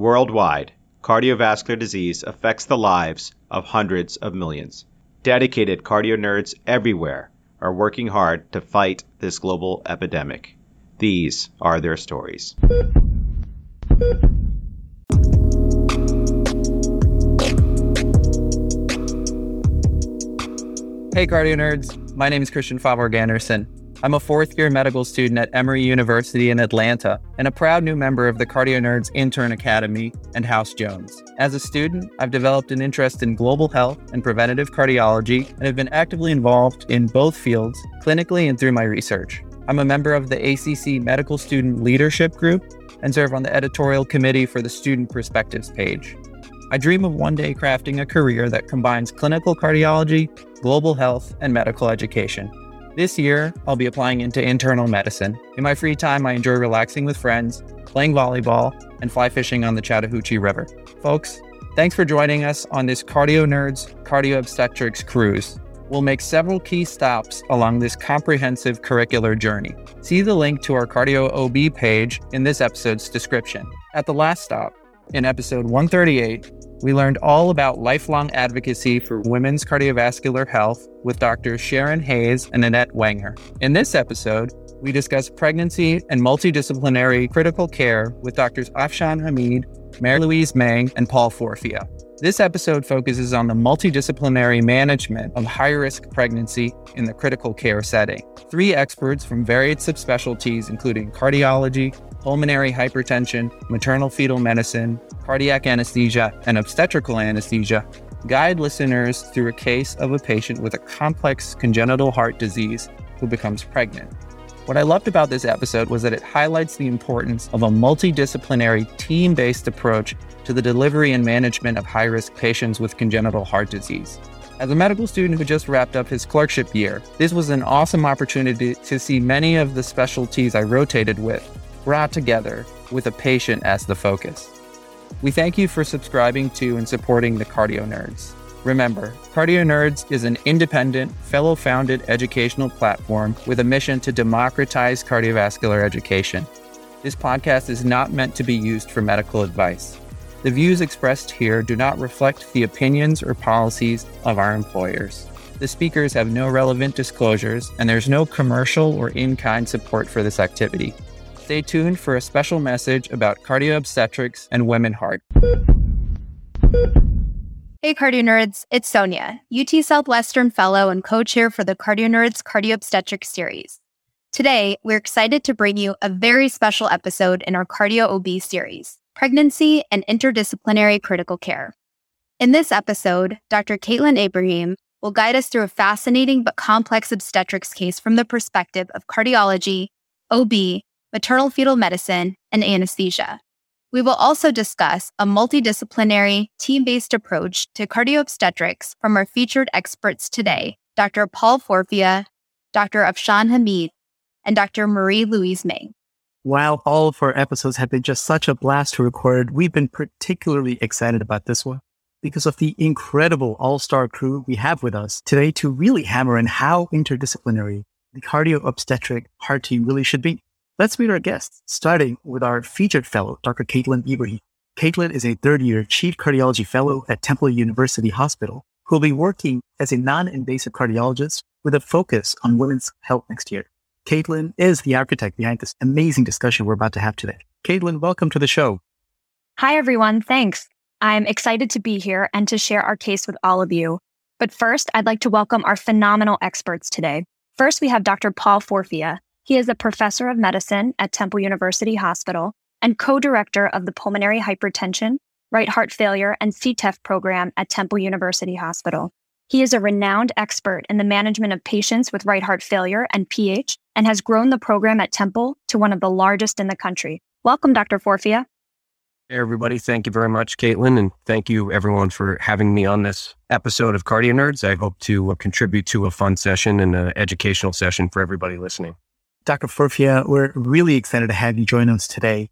Worldwide, cardiovascular disease affects the lives of hundreds of millions. Dedicated cardio nerds everywhere are working hard to fight this global epidemic. These are their stories. Hey, cardio nerds. My name is Christian Faaborg-Andersen. I'm a fourth year medical student at Emory University in Atlanta and a proud new member of the Cardio Nerds Intern Academy and House Jones. As a student, I've developed an interest in global health and preventative cardiology and have been actively involved in both fields, clinically and through my research. I'm a member of the ACC Medical Student Leadership Group and serve on the editorial committee for the Student Perspectives page. I dream of one day crafting a career that combines clinical cardiology, global health, and medical education. This year, I'll be applying into internal medicine. In my free time, I enjoy relaxing with friends, playing volleyball, and fly fishing on the Chattahoochee River. Folks, thanks for joining us on this Cardio Nerds Cardio Obstetrics cruise. We'll make several key stops along this comprehensive curricular journey. See the link to our Cardio OB page in this episode's description. At the last stop, in episode 138, we learned all about lifelong advocacy for women's cardiovascular health with Drs. Sharonne Hayes and Annette Wenger. In this episode, we discuss pregnancy and multidisciplinary critical care with Drs. Afshan Hameed, Marie Louise Meng, and Paul Forfia. This episode focuses on the multidisciplinary management of high risk pregnancy in the critical care setting. Three experts from varied subspecialties, including cardiology, pulmonary hypertension, maternal fetal medicine, cardiac anesthesia, and obstetrical anesthesia, guide listeners through a case of a patient with a complex congenital heart disease who becomes pregnant. What I loved about this episode was that it highlights the importance of a multidisciplinary, team based approach to the delivery and management of high risk patients with congenital heart disease. As a medical student who just wrapped up his clerkship year, this was an awesome opportunity to see many of the specialties I rotated with brought together with a patient as the focus. We thank you for subscribing to and supporting the Cardio Nerds. Remember, Cardio Nerds is an independent, fellow founded educational platform with a mission to democratize cardiovascular education. This podcast is not meant to be used for medical advice. The views expressed here do not reflect the opinions or policies of our employers. The speakers have no relevant disclosures, and there's no commercial or in kind support for this activity. Stay tuned for a special message about cardio obstetrics and WomenHeart. Hey, cardio nerds, it's Sonia, UT Southwestern Fellow and co chair for the Cardio Nerds Cardio Obstetrics series. Today, we're excited to bring you a very special episode in our Cardio OB series Pregnancy and Interdisciplinary Critical Care. In this episode, Dr. Caitlin Abraham will guide us through a fascinating but complex obstetrics case from the perspective of cardiology, OB, maternal fetal medicine, and anesthesia. We will also discuss a multidisciplinary, team based approach to cardioobstetrics from our featured experts today, Dr. Paul Forfia, Dr. Afshan Hameed, and Dr. Marie Louise Meng. While all of our episodes have been just such a blast to record, we've been particularly excited about this one because of the incredible all star crew we have with us today to really hammer in how interdisciplinary the cardio obstetric heart team really should be. Let's meet our guests, starting with our featured fellow, Dr. Caitlin Ibrahim. Caitlin is a third year chief cardiology fellow at Temple University Hospital, who will be working as a non invasive cardiologist with a focus on women's health next year. Caitlin is the architect behind this amazing discussion we're about to have today. Caitlin, welcome to the show. Hi, everyone. Thanks. I'm excited to be here and to share our case with all of you. But first, I'd like to welcome our phenomenal experts today. First, we have Dr. Paul Forfia. He is a professor of medicine at Temple University Hospital and co-director of the pulmonary hypertension, right heart failure, and CTEPH program at Temple University Hospital. He is a renowned expert in the management of patients with right heart failure and PH and has grown the program at Temple to one of the largest in the country. Welcome, Dr. Forfia. Hey, everybody. Thank you very much, Caitlin. And thank you, everyone, for having me on this episode of Cardio Nerds. I hope to uh, contribute to a fun session and an educational session for everybody listening. Dr. Forfia, we're really excited to have you join us today.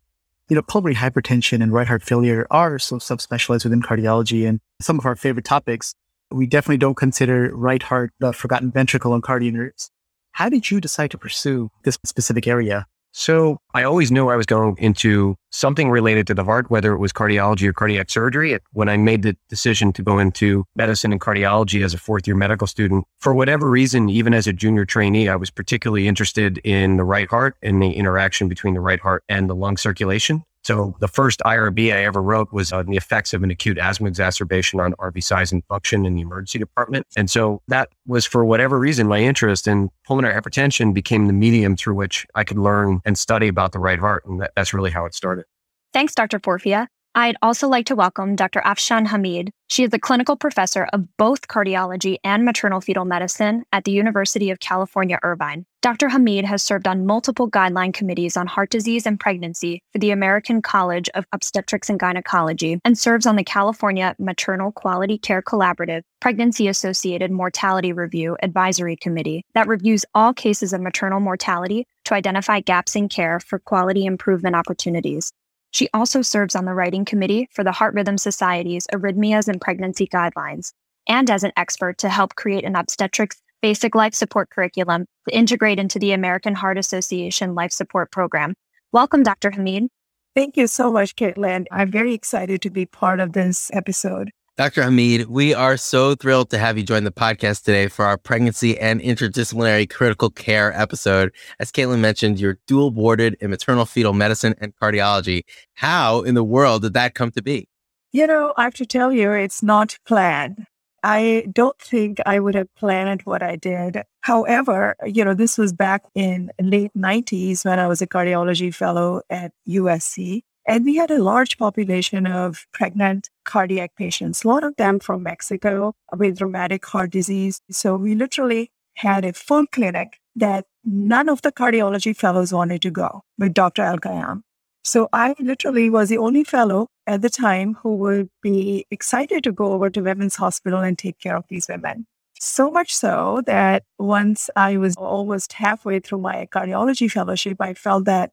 You know, pulmonary hypertension and right heart failure are so subspecialized within cardiology and some of our favorite topics. We definitely don't consider right heart the forgotten ventricle on cardio nerds. How did you decide to pursue this specific area? So I always knew I was going into something related to the heart, whether it was cardiology or cardiac surgery. When I made the decision to go into medicine and cardiology as a fourth year medical student, for whatever reason, even as a junior trainee, I was particularly interested in the right heart and the interaction between the right heart and the lung circulation. So the first IRB I ever wrote was on the effects of an acute asthma exacerbation on RV size and function in the emergency department. And so that was for whatever reason, my interest in pulmonary hypertension became the medium through which I could learn and study about the right heart. And that, that's really how it started. Thanks, Dr. Forfia. I'd also like to welcome Dr. Afshan Hameed. She is a clinical professor of both cardiology and maternal fetal medicine at the University of California, Irvine. Dr. Hameed has served on multiple guideline committees on heart disease and pregnancy for the American College of Obstetrics and Gynecology and serves on the California Maternal Quality Care Collaborative Pregnancy Associated Mortality Review Advisory Committee that reviews all cases of maternal mortality to identify gaps in care for quality improvement opportunities. She also serves on the writing committee for the Heart Rhythm Society's Arrhythmias and Pregnancy Guidelines and as an expert to help create an obstetrics basic life support curriculum to integrate into the American Heart Association Life Support Program. Welcome, Dr. Hameed. Thank you so much, Caitlin. I'm very excited to be part of this episode. Dr. Hameed, we are so thrilled to have you join the podcast today for our pregnancy and interdisciplinary critical care episode. As Caitlin mentioned, you're dual boarded in maternal fetal medicine and cardiology. How in the world did that come to be? You know, I have to tell you, it's not planned. I don't think I would have planned what I did. However, you know, this was back in late 90s when I was a cardiology fellow at USC. And we had a large population of pregnant cardiac patients, a lot of them from Mexico with rheumatic heart disease. So we literally had a full clinic that none of the cardiology fellows wanted to go with Dr. Al. So I literally was the only fellow at the time who would be excited to go over to Women's Hospital and take care of these women. So much so that once I was almost halfway through my cardiology fellowship, I felt that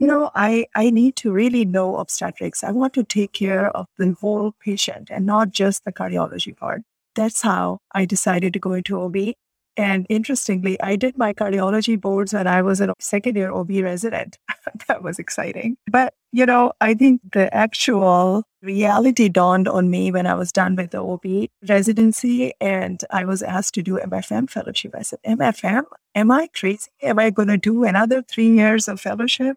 you know, I, I need to really know obstetrics. I want to take care of the whole patient and not just the cardiology part. That's how I decided to go into OB. And interestingly, I did my cardiology boards when I was a second year OB resident. that was exciting. But, you know, I think the actual reality dawned on me when I was done with the OB residency and I was asked to do MFM fellowship. I said, MFM? Am I crazy? Am I going to do another three years of fellowship?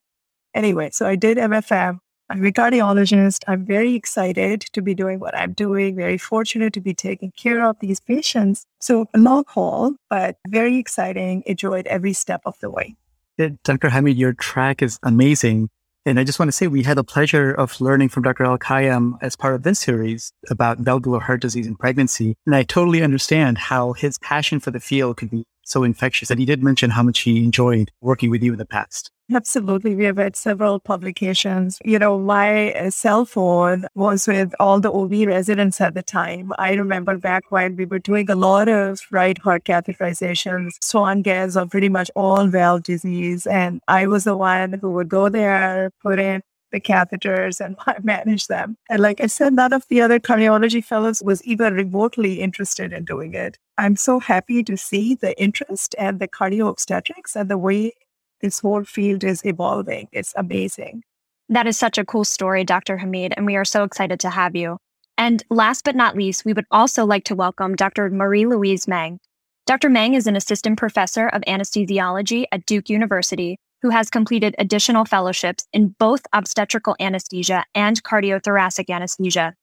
Anyway, so I did MFM. I'm a cardiologist. I'm very excited to be doing what I'm doing, very fortunate to be taking care of these patients. So long haul, but very exciting. Enjoyed every step of the way. Dr. Hameed, your track is amazing. And I just want to say we had the pleasure of learning from Dr. Elkayam as part of this series about valvular heart disease and pregnancy. And I totally understand how his passion for the field could be so infectious. And he did mention how much he enjoyed working with you in the past. Absolutely. We have had several publications. You know, my uh, cell phone was with all the OB residents at the time. I remember back when we were doing a lot of right heart catheterizations, Swan-Ganz of pretty much all valve disease. And I was the one who would go there, put in the catheters and manage them. And like I said, none of the other cardiology fellows was even remotely interested in doing it. I'm so happy to see the interest and the cardio obstetrics and the way this whole field is evolving. It's amazing. That is such a cool story, Dr. Hameed, and we are so excited to have you. And last but not least, we would also like to welcome Dr. Marie Louise Meng. Dr. Meng is an assistant professor of anesthesiology at Duke University who has completed additional fellowships in both obstetrical anesthesia and cardiothoracic anesthesia.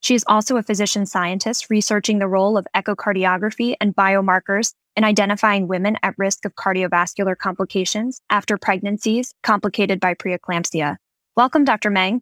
She is also a physician scientist researching the role of echocardiography and biomarkers in identifying women at risk of cardiovascular complications after pregnancies complicated by preeclampsia. Welcome, Dr. Meng.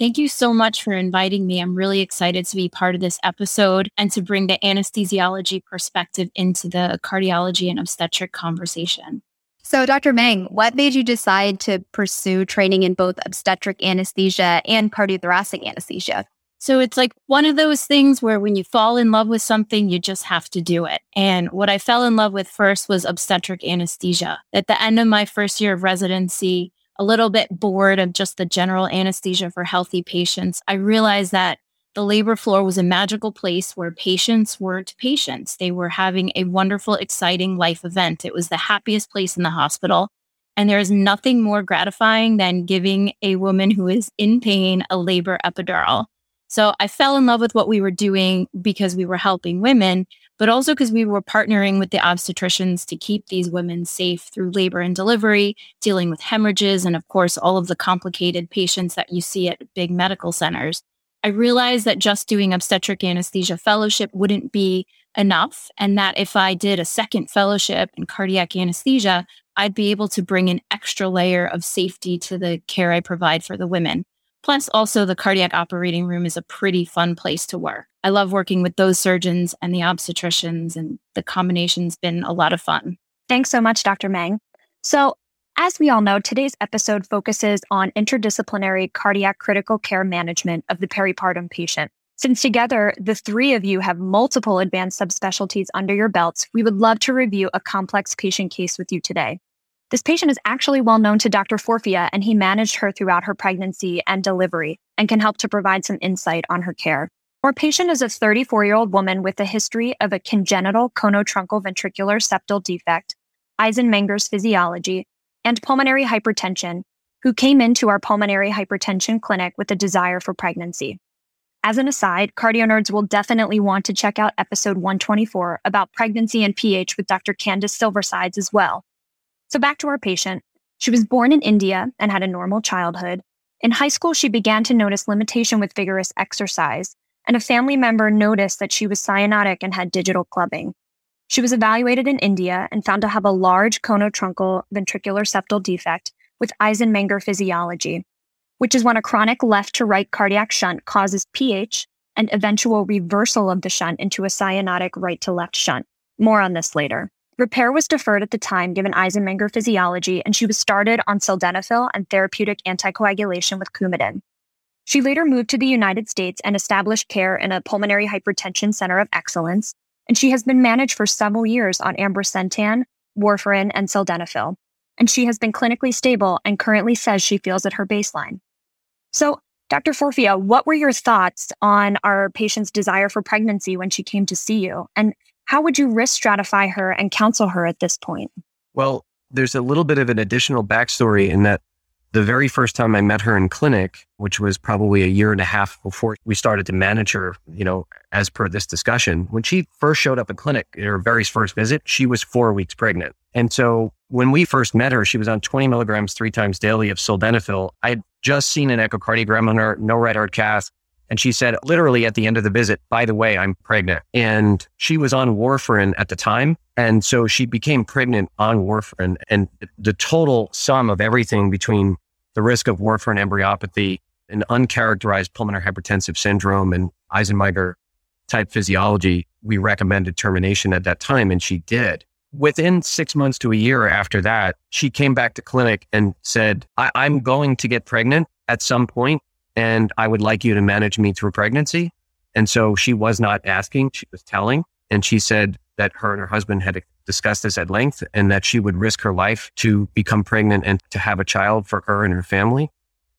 Thank you so much for inviting me. I'm really excited to be part of this episode and to bring the anesthesiology perspective into the cardiology and obstetric conversation. So, Dr. Meng, what made you decide to pursue training in both obstetric anesthesia and cardiothoracic anesthesia? So it's like one of those things where when you fall in love with something, you just have to do it. And what I fell in love with first was obstetric anesthesia. At the end of my first year of residency, a little bit bored of just the general anesthesia for healthy patients, I realized that the labor floor was a magical place where patients weren't patients. They were having a wonderful, exciting life event. It was the happiest place in the hospital. And there is nothing more gratifying than giving a woman who is in pain a labor epidural. So I fell in love with what we were doing because we were helping women, but also because we were partnering with the obstetricians to keep these women safe through labor and delivery, dealing with hemorrhages, and of course, all of the complicated patients that you see at big medical centers. I realized that just doing obstetric anesthesia fellowship wouldn't be enough, and that if I did a second fellowship in cardiac anesthesia, I'd be able to bring an extra layer of safety to the care I provide for the women. Plus, also, the cardiac operating room is a pretty fun place to work. I love working with those surgeons and the obstetricians, and the combination's been a lot of fun. Thanks so much, Dr. Meng. So, as we all know, today's episode focuses on interdisciplinary cardiac critical care management of the peripartum patient. Since together, the three of you have multiple advanced subspecialties under your belts, we would love to review a complex patient case with you today. This patient is actually well known to Dr. Forfia, and he managed her throughout her pregnancy and delivery and can help to provide some insight on her care. Our patient is a 34 year old woman with a history of a congenital conotruncal ventricular septal defect, Eisenmenger's physiology, and pulmonary hypertension, who came into our pulmonary hypertension clinic with a desire for pregnancy. As an aside, cardio nerds will definitely want to check out episode 124 about pregnancy and pH with Dr. Candice Silversides as well, so back to our patient. She was born in India and had a normal childhood. In high school, she began to notice limitation with vigorous exercise, and a family member noticed that she was cyanotic and had digital clubbing. She was evaluated in India and found to have a large conotruncal ventricular septal defect with Eisenmenger physiology, which is when a chronic left to right cardiac shunt causes PH and eventual reversal of the shunt into a cyanotic right to left shunt. More on this later. Repair was deferred at the time given Eisenmenger physiology, and she was started on sildenafil and therapeutic anticoagulation with Coumadin. She later moved to the United States and established care in a pulmonary hypertension center of excellence, and she has been managed for several years on ambrisentan, warfarin, and sildenafil. And she has been clinically stable and currently says she feels at her baseline. So, Dr. Forfia, what were your thoughts on our patient's desire for pregnancy when she came to see you? And how would you risk stratify her and counsel her at this point? Well, there's a little bit of an additional backstory in that the very first time I met her in clinic, which was probably a year and a half before we started to manage her, you know, as per this discussion, when she first showed up in clinic, her very first visit, she was four weeks pregnant. And so when we first met her, she was on 20 milligrams three times daily of sildenafil. I had just seen an echocardiogram on her, no right heart cath. And she said, literally at the end of the visit, by the way, I'm pregnant. And she was on warfarin at the time. And so she became pregnant on warfarin. And the total sum of everything between the risk of warfarin embryopathy and uncharacterized pulmonary hypertensive syndrome and Eisenmenger type physiology, we recommended termination at that time. And she did. Within six months to a year after that, she came back to clinic and said, I'm going to get pregnant at some point and I would like you to manage me through pregnancy. And so she was not asking, she was telling. And she said that her and her husband had discussed this at length and that she would risk her life to become pregnant and to have a child for her and her family.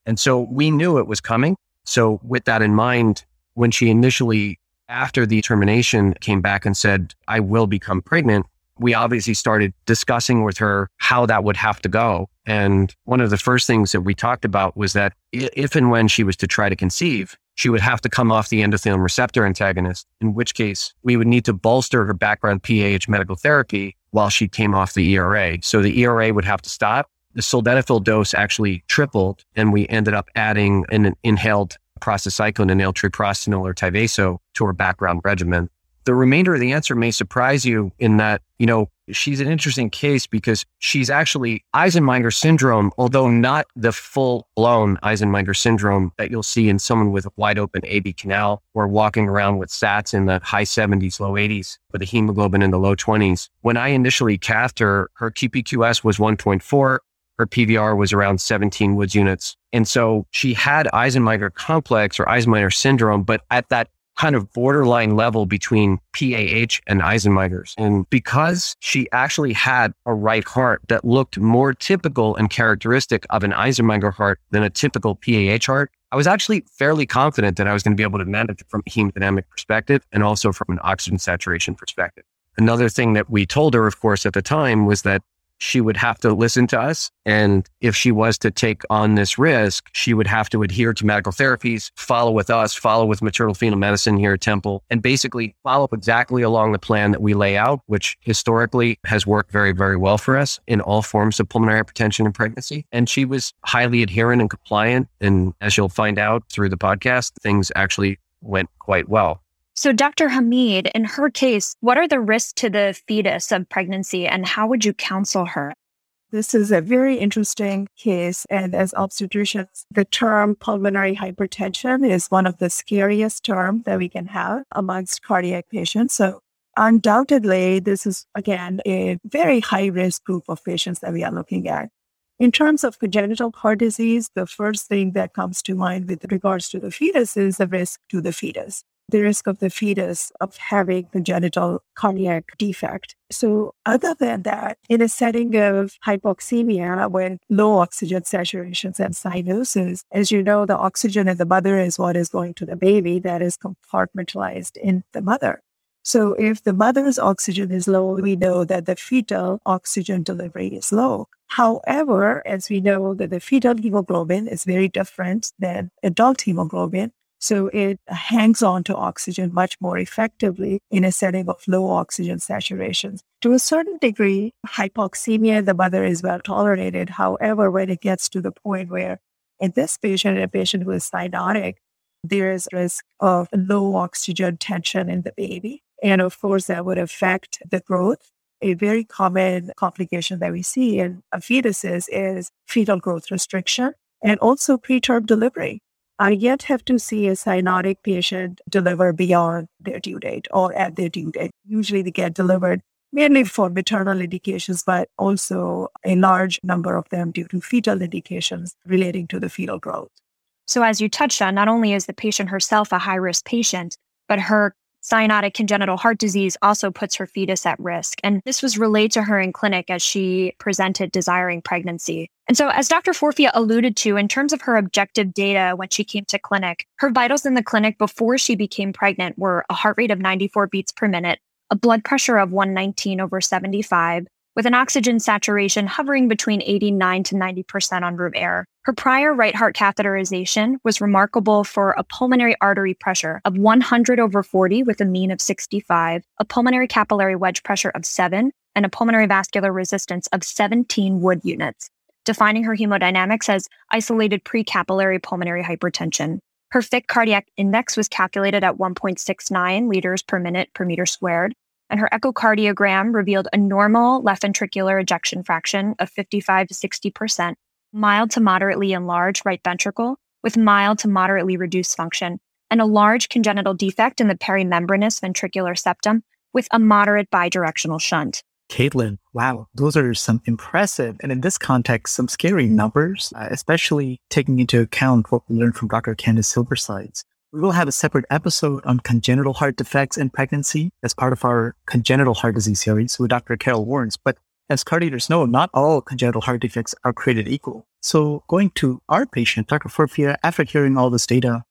And so we knew it was coming. So with that in mind, when she initially, after the termination, came back and said, I will become pregnant, we obviously started discussing with her how that would have to go. And one of the first things that we talked about was that if and when she was to try to conceive, she would have to come off the endothelin receptor antagonist, in which case we would need to bolster her background PAH medical therapy while she came off the ERA. So the ERA would have to stop. The sildenafil dose actually tripled, and we ended up adding an inhaled prostacyclin, inhaled treprostinil or Tyvaso to her background regimen. The remainder of the answer may surprise you in that, you know, she's an interesting case because she's actually Eisenmenger syndrome, although not the full blown Eisenmenger syndrome that you'll see in someone with a wide open AV canal or walking around with SATs in the high 70s, low 80s, with a hemoglobin in the low 20s. When I initially cathed her, her QPQS was 1.4. Her PVR was around 17 Woods units. And so she had Eisenmenger complex or Eisenmenger syndrome, but at that kind of borderline level between PAH and Eisenmenger's. And because she actually had a right heart that looked more typical and characteristic of an Eisenmenger heart than a typical PAH heart, I was actually fairly confident that I was going to be able to manage it from a hemodynamic perspective and also from an oxygen saturation perspective. Another thing that we told her, of course, at the time was that she would have to listen to us. And if she was to take on this risk, she would have to adhere to medical therapies, follow with us, follow with maternal fetal medicine here at Temple, and basically follow up exactly along the plan that we lay out, which historically has worked very, very well for us in all forms of pulmonary hypertension and pregnancy. And she was highly adherent and compliant. And as you'll find out through the podcast, things actually went quite well. So, Dr. Hameed, in her case, what are the risks to the fetus of pregnancy and how would you counsel her? This is a very interesting case. And as obstetricians, the term pulmonary hypertension is one of the scariest terms that we can have amongst cardiac patients. So, undoubtedly, this is, again, a very high risk group of patients that we are looking at. In terms of congenital heart disease, the first thing that comes to mind with regards to the fetus is the risk to the fetus the risk of the fetus of having congenital cardiac defect. So other than that, in a setting of hypoxemia with low oxygen saturations and cyanosis, as you know, the oxygen in the mother is what is going to the baby that is compartmentalized in the mother. So if the mother's oxygen is low, we know that the fetal oxygen delivery is low. However, as we know that the fetal hemoglobin is very different than adult hemoglobin, so it hangs on to oxygen much more effectively in a setting of low oxygen saturations. To a certain degree, hypoxemia the mother is well tolerated. However, when it gets to the point where in this patient, in a patient who is cyanotic, there is risk of low oxygen tension in the baby. And of course, that would affect the growth. A very common complication that we see in fetuses is fetal growth restriction and also preterm delivery. I yet have to see a cyanotic patient deliver beyond their due date or at their due date. Usually they get delivered mainly for maternal indications, but also a large number of them due to fetal indications relating to the fetal growth. So, as you touched on, not only is the patient herself a high risk patient, but her cyanotic congenital heart disease also puts her fetus at risk. And this was relayed to her in clinic as she presented desiring pregnancy. And so, as Dr. Forfia alluded to, in terms of her objective data when she came to clinic, her vitals in the clinic before she became pregnant were a heart rate of 94 beats per minute, a blood pressure of 119 over 75, with an oxygen saturation hovering between 89 to 90% on room air. Her prior right heart catheterization was remarkable for a pulmonary artery pressure of 100 over 40 with a mean of 65, a pulmonary capillary wedge pressure of 7, and a pulmonary vascular resistance of 17 Wood units, defining her hemodynamics as isolated precapillary pulmonary hypertension. Her Fick cardiac index was calculated at 1.69 liters per minute per meter squared, and her echocardiogram revealed a normal left ventricular ejection fraction of 55 to 60%, mild to moderately enlarged right ventricle with mild to moderately reduced function, and a large congenital defect in the perimembranous ventricular septum with a moderate bidirectional shunt. Caitlin, wow, those are some impressive and in this context, some scary numbers, uh, especially taking into account what we learned from Dr. Candice Silversides. We will have a separate episode on congenital heart defects in pregnancy as part of our congenital heart disease series with Dr. Carole Warnes. But as cardiologists know, not all congenital heart defects are created equal. So going to our patient, Dr. Forfia, after hearing all this data,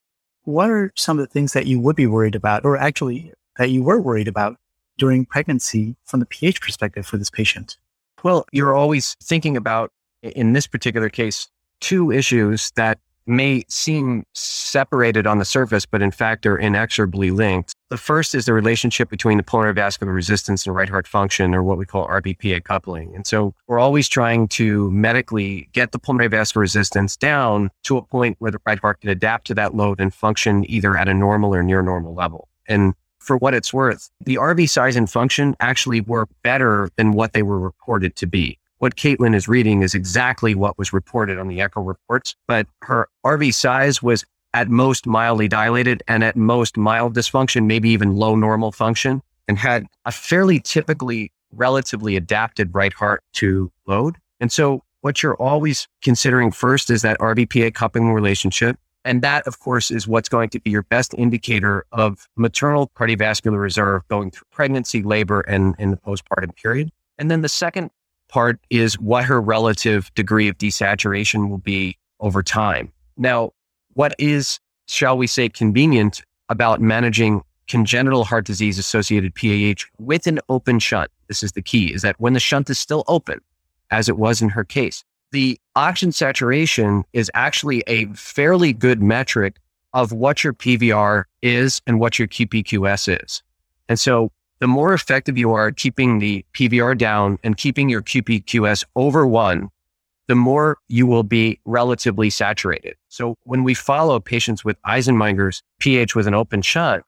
what are some of the things that you would be worried about, or actually that you were worried about during pregnancy from the PH perspective for this patient? Well, you're always thinking about, in this particular case, two issues that may seem separated on the surface, but in fact are inexorably linked. The first is the relationship between the pulmonary vascular resistance and right heart function, or what we call RVPA coupling. And so we're always trying to medically get the pulmonary vascular resistance down to a point where the right heart can adapt to that load and function either at a normal or near normal level. And for what it's worth, the RV size and function actually were better than what they were reported to be what Caitlin is reading is exactly what was reported on the echo reports, but her RV size was at most mildly dilated and at most mild dysfunction, maybe even low normal function, and had a fairly typically relatively adapted right heart to load. And so what you're always considering first is that RVPA coupling relationship. And that, of course, is what's going to be your best indicator of maternal cardiovascular reserve going through pregnancy, labor, and in the postpartum period. And then the second part is what her relative degree of desaturation will be over time. Now, what is, shall we say, convenient about managing congenital heart disease associated PAH with an open shunt? This is the key is that when the shunt is still open, as it was in her case. The oxygen saturation is actually a fairly good metric of what your PVR is and what your QPQS is. And so the more effective you are at keeping the PVR down and keeping your QPQS over one, the more you will be relatively saturated. So when we follow patients with Eisenmenger's pH with an open shunt,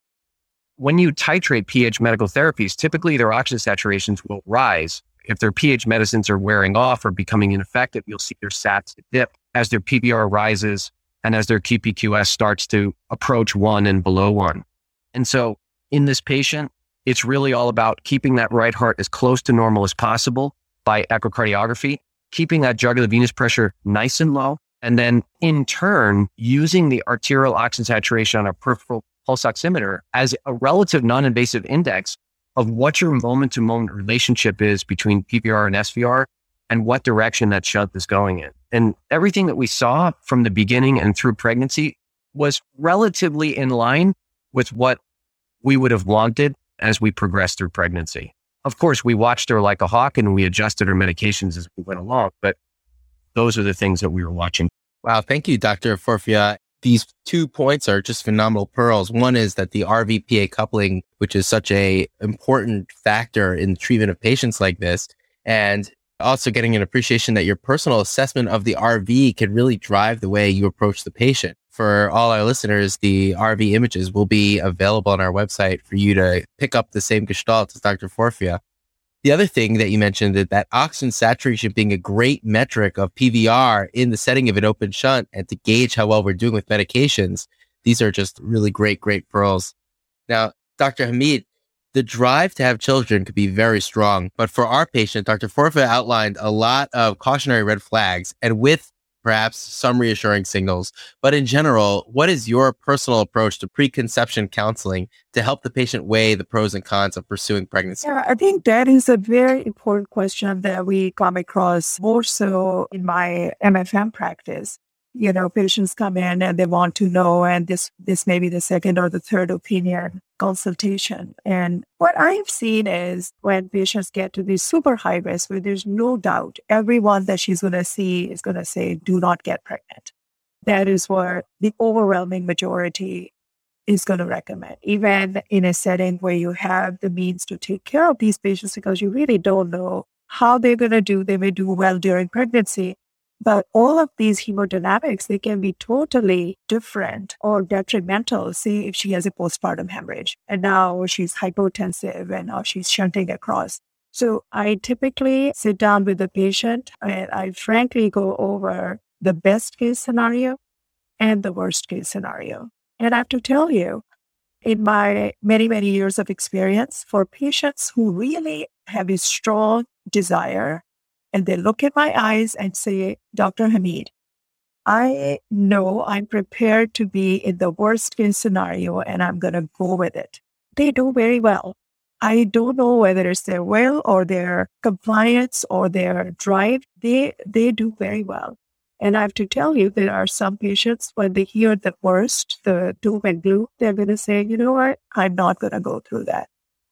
when you titrate pH medical therapies, typically their oxygen saturations will rise. If their pH medicines are wearing off or becoming ineffective, you'll see their SATs dip as their PVR rises and as their QPQS starts to approach one and below one. And so in this patient, it's really all about keeping that right heart as close to normal as possible by echocardiography, keeping that jugular venous pressure nice and low, and then in turn, using the arterial oxygen saturation on a peripheral pulse oximeter as a relative non-invasive index of what your moment to moment relationship is between PVR and SVR and what direction that shunt is going in. And everything that we saw from the beginning and through pregnancy was relatively in line with what we would have wanted as we progressed through pregnancy. Of course, we watched her like a hawk and we adjusted her medications as we went along, but those are the things that we were watching. Wow. Thank you, Dr. Forfia. These two points are just phenomenal pearls. One is that the RVPA coupling, which is such a important factor in treatment of patients like this, and also getting an appreciation that your personal assessment of the RV can really drive the way you approach the patient. For all our listeners, the RV images will be available on our website for you to pick up the same gestalt as Dr. Forfia. The other thing that you mentioned is that oxygen saturation being a great metric of PVR in the setting of an open shunt and to gauge how well we're doing with medications. These are just really great, great pearls. Now, Dr. Hameed, the drive to have children could be very strong, but for our patient, Dr. Forfia outlined a lot of cautionary red flags and with perhaps some reassuring signals. But in general, what is your personal approach to preconception counseling to help the patient weigh the pros and cons of pursuing pregnancy? Yeah, I think that is a very important question that we come across more so in my MFM practice you know patients come in and they want to know and this this may be the second or the third opinion consultation. And what i've seen is when patients get to the super high risk where there's no doubt everyone that she's going to see is going to say do not get pregnant. That is where the overwhelming majority is going to recommend. Even in a setting where you have the means to take care of these patients because you really don't know how they're going to do. They may do well during pregnancy but all of these hemodynamics, they can be totally different or detrimental. See if she has a postpartum hemorrhage and now she's hypotensive and now she's shunting across. So I typically sit down with the patient and I frankly go over the best case scenario and the worst case scenario. And I have to tell you, in my many, many years of experience, for patients who really have a strong desire and they look at my eyes and say, Dr. Hameed, I know I'm prepared to be in the worst case scenario and I'm going to go with it. They do very well. I don't know whether it's their will or their compliance or their drive. They, they do very well. And I have to tell you, there are some patients when they hear the worst, the doom and gloom, they're going to say, you know what? I'm not going to go through that.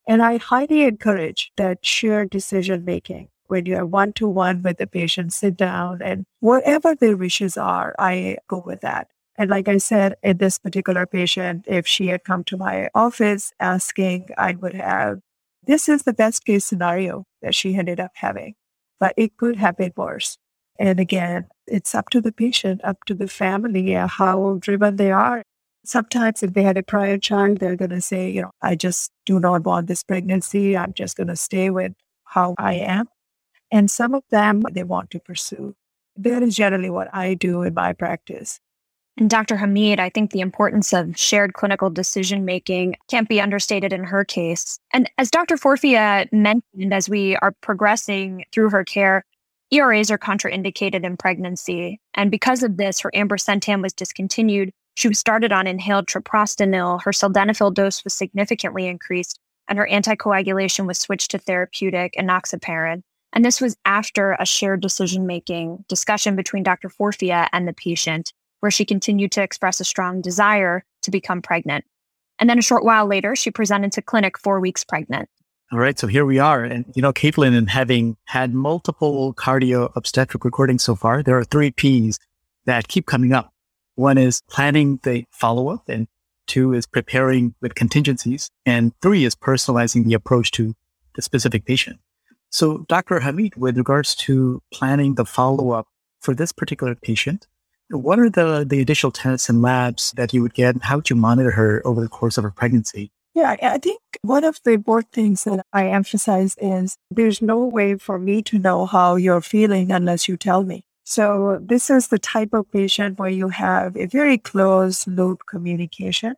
And I highly encourage that shared decision making when you're one to one with the patient, sit down and whatever their wishes are, I go with that. And like I said, in this particular patient, if she had come to my office asking, I would have, this is the best case scenario that she ended up having, but it could have been worse. And again, it's up to the patient, up to the family, uh, how driven they are. Sometimes if they had a prior child, they're going to say, you know, I just do not want this pregnancy. I'm just going to stay with how I am. And some of them they want to pursue. That is generally what I do in my practice. And Dr. Hameed, I think the importance of shared clinical decision making can't be understated in her case. And as Dr. Forfia mentioned, as we are progressing through her care, ERAs are contraindicated in pregnancy. And because of this, her ambrisentan was discontinued. She was started on inhaled treprostinil. Her sildenafil dose was significantly increased, and her anticoagulation was switched to therapeutic enoxaparin. And this was after a shared decision making discussion between Dr. Forfia and the patient, where she continued to express a strong desire to become pregnant. And then a short while later, she presented to clinic four weeks pregnant. All right, so here we are. And, you know, Caitlin, and having had multiple cardio obstetric recordings so far, there are three P's that keep coming up. One is planning the follow up, and two is preparing with contingencies, and three is personalizing the approach to the specific patient. So, Dr. Hameed, with regards to planning the follow up for this particular patient, what are the, the additional tests and labs that you would get? And how would you monitor her over the course of her pregnancy? Yeah, I think one of the important things that I emphasize is there's no way for me to know how you're feeling unless you tell me. So this is the type of patient where you have a very close loop communication.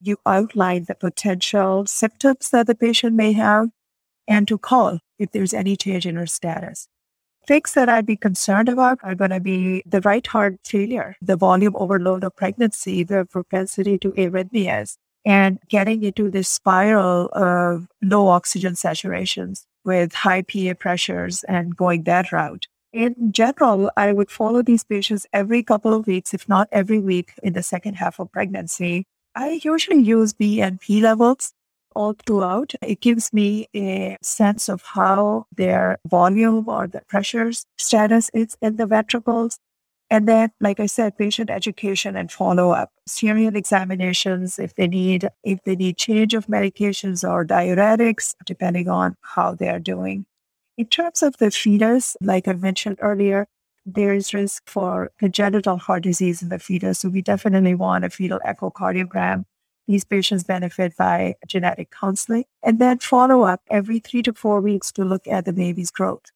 You outline the potential symptoms that the patient may have and to call if there's any change in her status. Things that I'd be concerned about are going to be the right heart failure, the volume overload of pregnancy, the propensity to arrhythmias, and getting into this spiral of low oxygen saturations with high PA pressures and going that route. In general, I would follow these patients every couple of weeks, if not every week in the second half of pregnancy. I usually use BNP levels all throughout. It gives me a sense of how their volume or the pressures status is in the ventricles. And then, like I said, patient education and follow up, serial examinations if they need, if they need change of medications or diuretics, depending on how they're doing. In terms of the fetus, like I mentioned earlier, there is risk for congenital heart disease in the fetus. So we definitely want a fetal echocardiogram these patients benefit by genetic counseling and then follow up every three to four weeks to look at the baby's growth.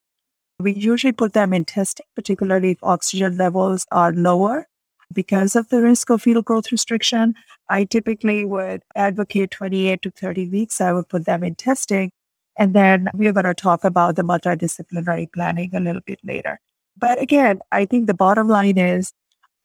We usually put them in testing, particularly if oxygen levels are lower because of the risk of fetal growth restriction. I typically would advocate 28 to 30 weeks. I would put them in testing. And then we're going to talk about the multidisciplinary planning a little bit later. But again, I think the bottom line is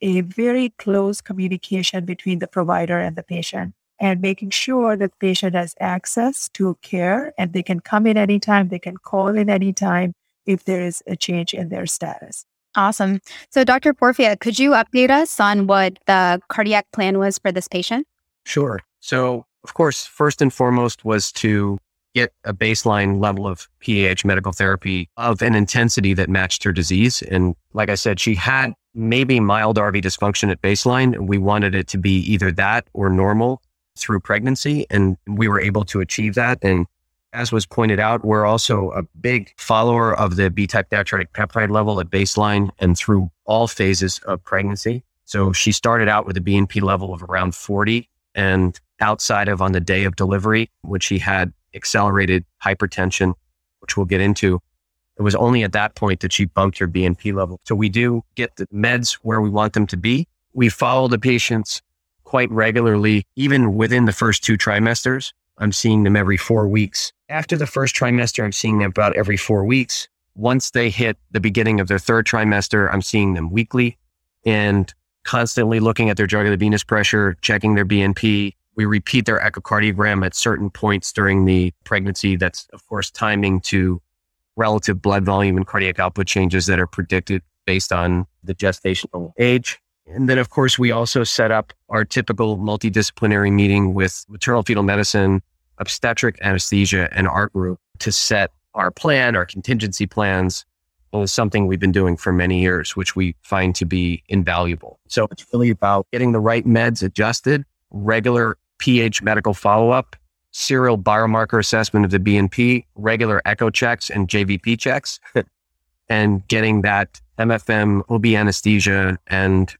a very close communication between the provider and the patient and making sure that the patient has access to care and they can come in anytime, they can call in anytime if there is a change in their status. Awesome. So, Dr. Forfia, could you update us on what the cardiac plan was for this patient? Sure. So, of course, first and foremost was to get a baseline level of PAH medical therapy of an intensity that matched her disease. And like I said, she had maybe mild RV dysfunction at baseline. We wanted it to be either that or normal through pregnancy. And we were able to achieve that. And as was pointed out, we're also a big follower of the B type natriuretic peptide level at baseline and through all phases of pregnancy. So she started out with a BNP level of around 40 and outside of on the day of delivery, which she had accelerated hypertension, which we'll get into, it was only at that point that she bumped her BNP level. So we do get the meds where we want them to be. We follow the patients quite regularly, even within the first two trimesters. I'm seeing them every four weeks. After the first trimester, I'm seeing them about every four weeks. Once they hit the beginning of their third trimester, I'm seeing them weekly and constantly looking at their jugular venous pressure, checking their BNP. We repeat their echocardiogram at certain points during the pregnancy. That's, of course, timing to relative blood volume and cardiac output changes that are predicted based on the gestational age. And then, of course, we also set up our typical multidisciplinary meeting with maternal fetal medicine, obstetric anesthesia, and our group to set our plan, our contingency plans. Well, something we've been doing for many years, which we find to be invaluable. So it's really about getting the right meds adjusted, regular PH medical follow up, serial biomarker assessment of the BNP, regular echo checks and JVP checks, and getting that MFM, OB anesthesia, and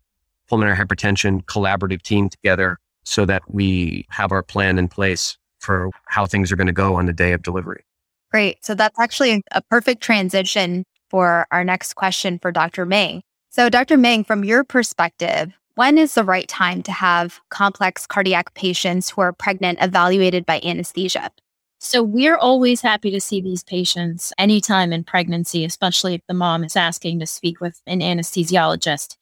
pulmonary hypertension collaborative team together so that we have our plan in place for how things are going to go on the day of delivery. Great. So that's actually a perfect transition for our next question for Dr. Meng. So, Dr. Meng, from your perspective, when is the right time to have complex cardiac patients who are pregnant evaluated by anesthesia? So we're always happy to see these patients anytime in pregnancy, especially if the mom is asking to speak with an anesthesiologist.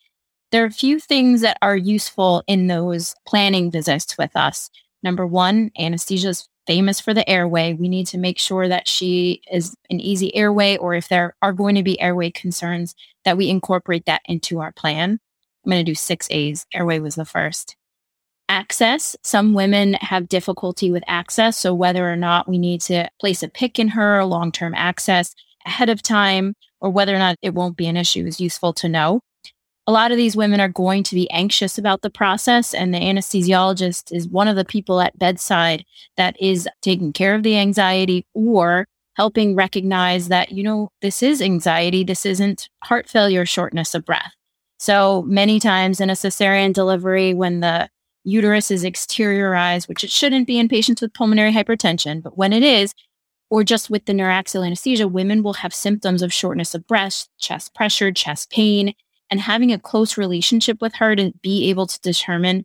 There are a few things that are useful in those planning visits with us. Number one, anesthesia is famous for the airway. We need to make sure that she is an easy airway, or if there are going to be airway concerns, that we incorporate that into our plan. I'm going to do six A's. Airway was the first. Access. Some women have difficulty with access. So whether or not we need to place a PICC in her long term access ahead of time or whether or not it won't be an issue is useful to know. A lot of these women are going to be anxious about the process, and the anesthesiologist is one of the people at bedside that is taking care of the anxiety or helping recognize that, you know, this is anxiety. This isn't heart failure, shortness of breath. So many times in a cesarean delivery, when the uterus is exteriorized, which it shouldn't be in patients with pulmonary hypertension, but when it is, or just with the neuraxial anesthesia, women will have symptoms of shortness of breath, chest pressure, chest pain, and having a close relationship with her to be able to determine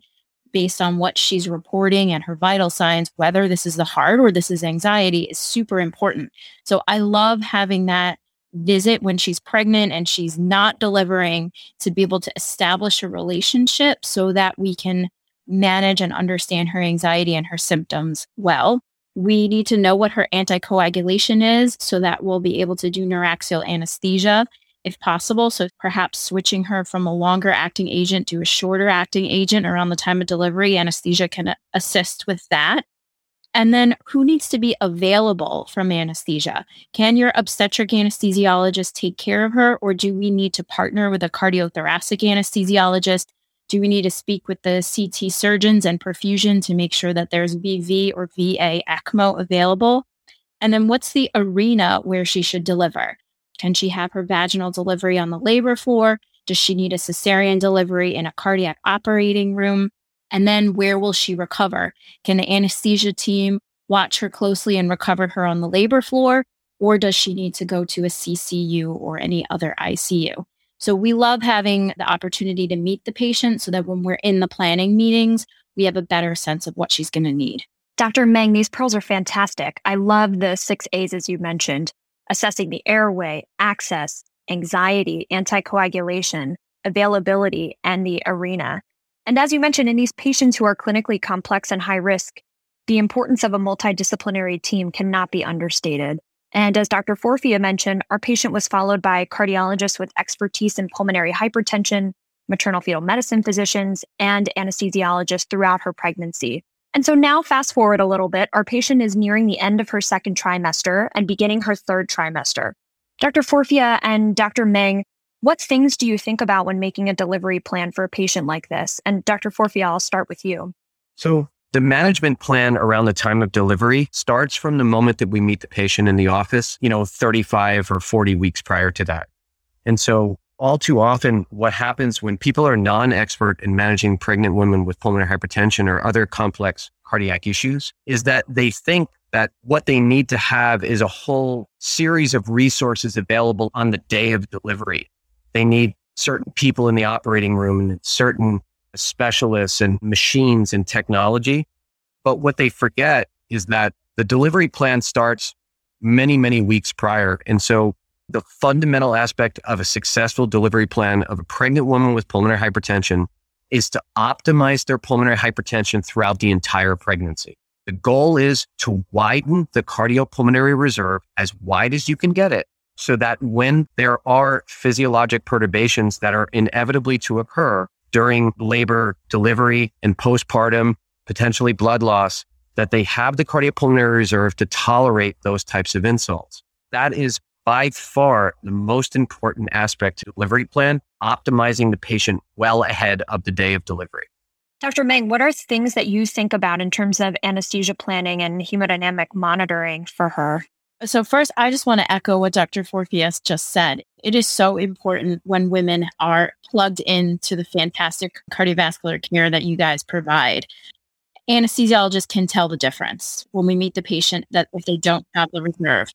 based on what she's reporting and her vital signs, whether this is the heart or this is anxiety is super important. So I love having that visit when she's pregnant and she's not delivering to be able to establish a relationship so that we can manage and understand her anxiety and her symptoms well. We need to know what her anticoagulation is so that we'll be able to do neuraxial anesthesia if possible. So perhaps switching her from a longer acting agent to a shorter acting agent around the time of delivery, anesthesia can assist with that. And then who needs to be available from anesthesia? Can your obstetric anesthesiologist take care of her, or do we need to partner with a cardiothoracic anesthesiologist do we need to speak with the CT surgeons and perfusion to make sure that there's VV or VA ECMO available? And then what's the arena where she should deliver? Can she have her vaginal delivery on the labor floor? Does she need a cesarean delivery in a cardiac operating room? And then where will she recover? Can the anesthesia team watch her closely and recover her on the labor floor? Or does she need to go to a CCU or any other ICU? So we love having the opportunity to meet the patient so that when we're in the planning meetings, we have a better sense of what she's going to need. Dr. Meng, these pearls are fantastic. I love the six A's as you mentioned assessing the airway, access, anxiety, anticoagulation, availability, and the arena. And as you mentioned, in these patients who are clinically complex and high risk, the importance of a multidisciplinary team cannot be understated. And as Dr. Forfia mentioned, our patient was followed by cardiologists with expertise in pulmonary hypertension, maternal fetal medicine physicians, and anesthesiologists throughout her pregnancy. And so now, fast forward a little bit, our patient is nearing the end of her second trimester and beginning her third trimester. Dr. Forfia and Dr. Meng, what things do you think about when making a delivery plan for a patient like this? And Dr. Forfia, I'll start with you. So, the management plan around the time of delivery starts from the moment that we meet the patient in the office, you know, 35 or 40 weeks prior to that. And so all too often, what happens when people are non-expert in managing pregnant women with pulmonary hypertension or other complex cardiac issues is that they think that what they need to have is a whole series of resources available on the day of delivery. They need certain people in the operating room and certain specialists and machines and technology. But what they forget is that the delivery plan starts many, many weeks prior. And so the fundamental aspect of a successful delivery plan of a pregnant woman with pulmonary hypertension is to optimize their pulmonary hypertension throughout the entire pregnancy. The goal is to widen the cardiopulmonary reserve as wide as you can get it so that when there are physiologic perturbations that are inevitably to occur, during labor, delivery, and postpartum, potentially blood loss, that they have the cardiopulmonary reserve to tolerate those types of insults. That is by far the most important aspect to delivery plan, optimizing the patient well ahead of the day of delivery. Dr. Meng, what are things that you think about in terms of anesthesia planning and hemodynamic monitoring for her? So, first, I just want to echo what Dr. Forfia's just said. It is so important when women are plugged into the fantastic cardiovascular care that you guys provide. Anesthesiologists can tell the difference when we meet the patient that if they don't have the reserve.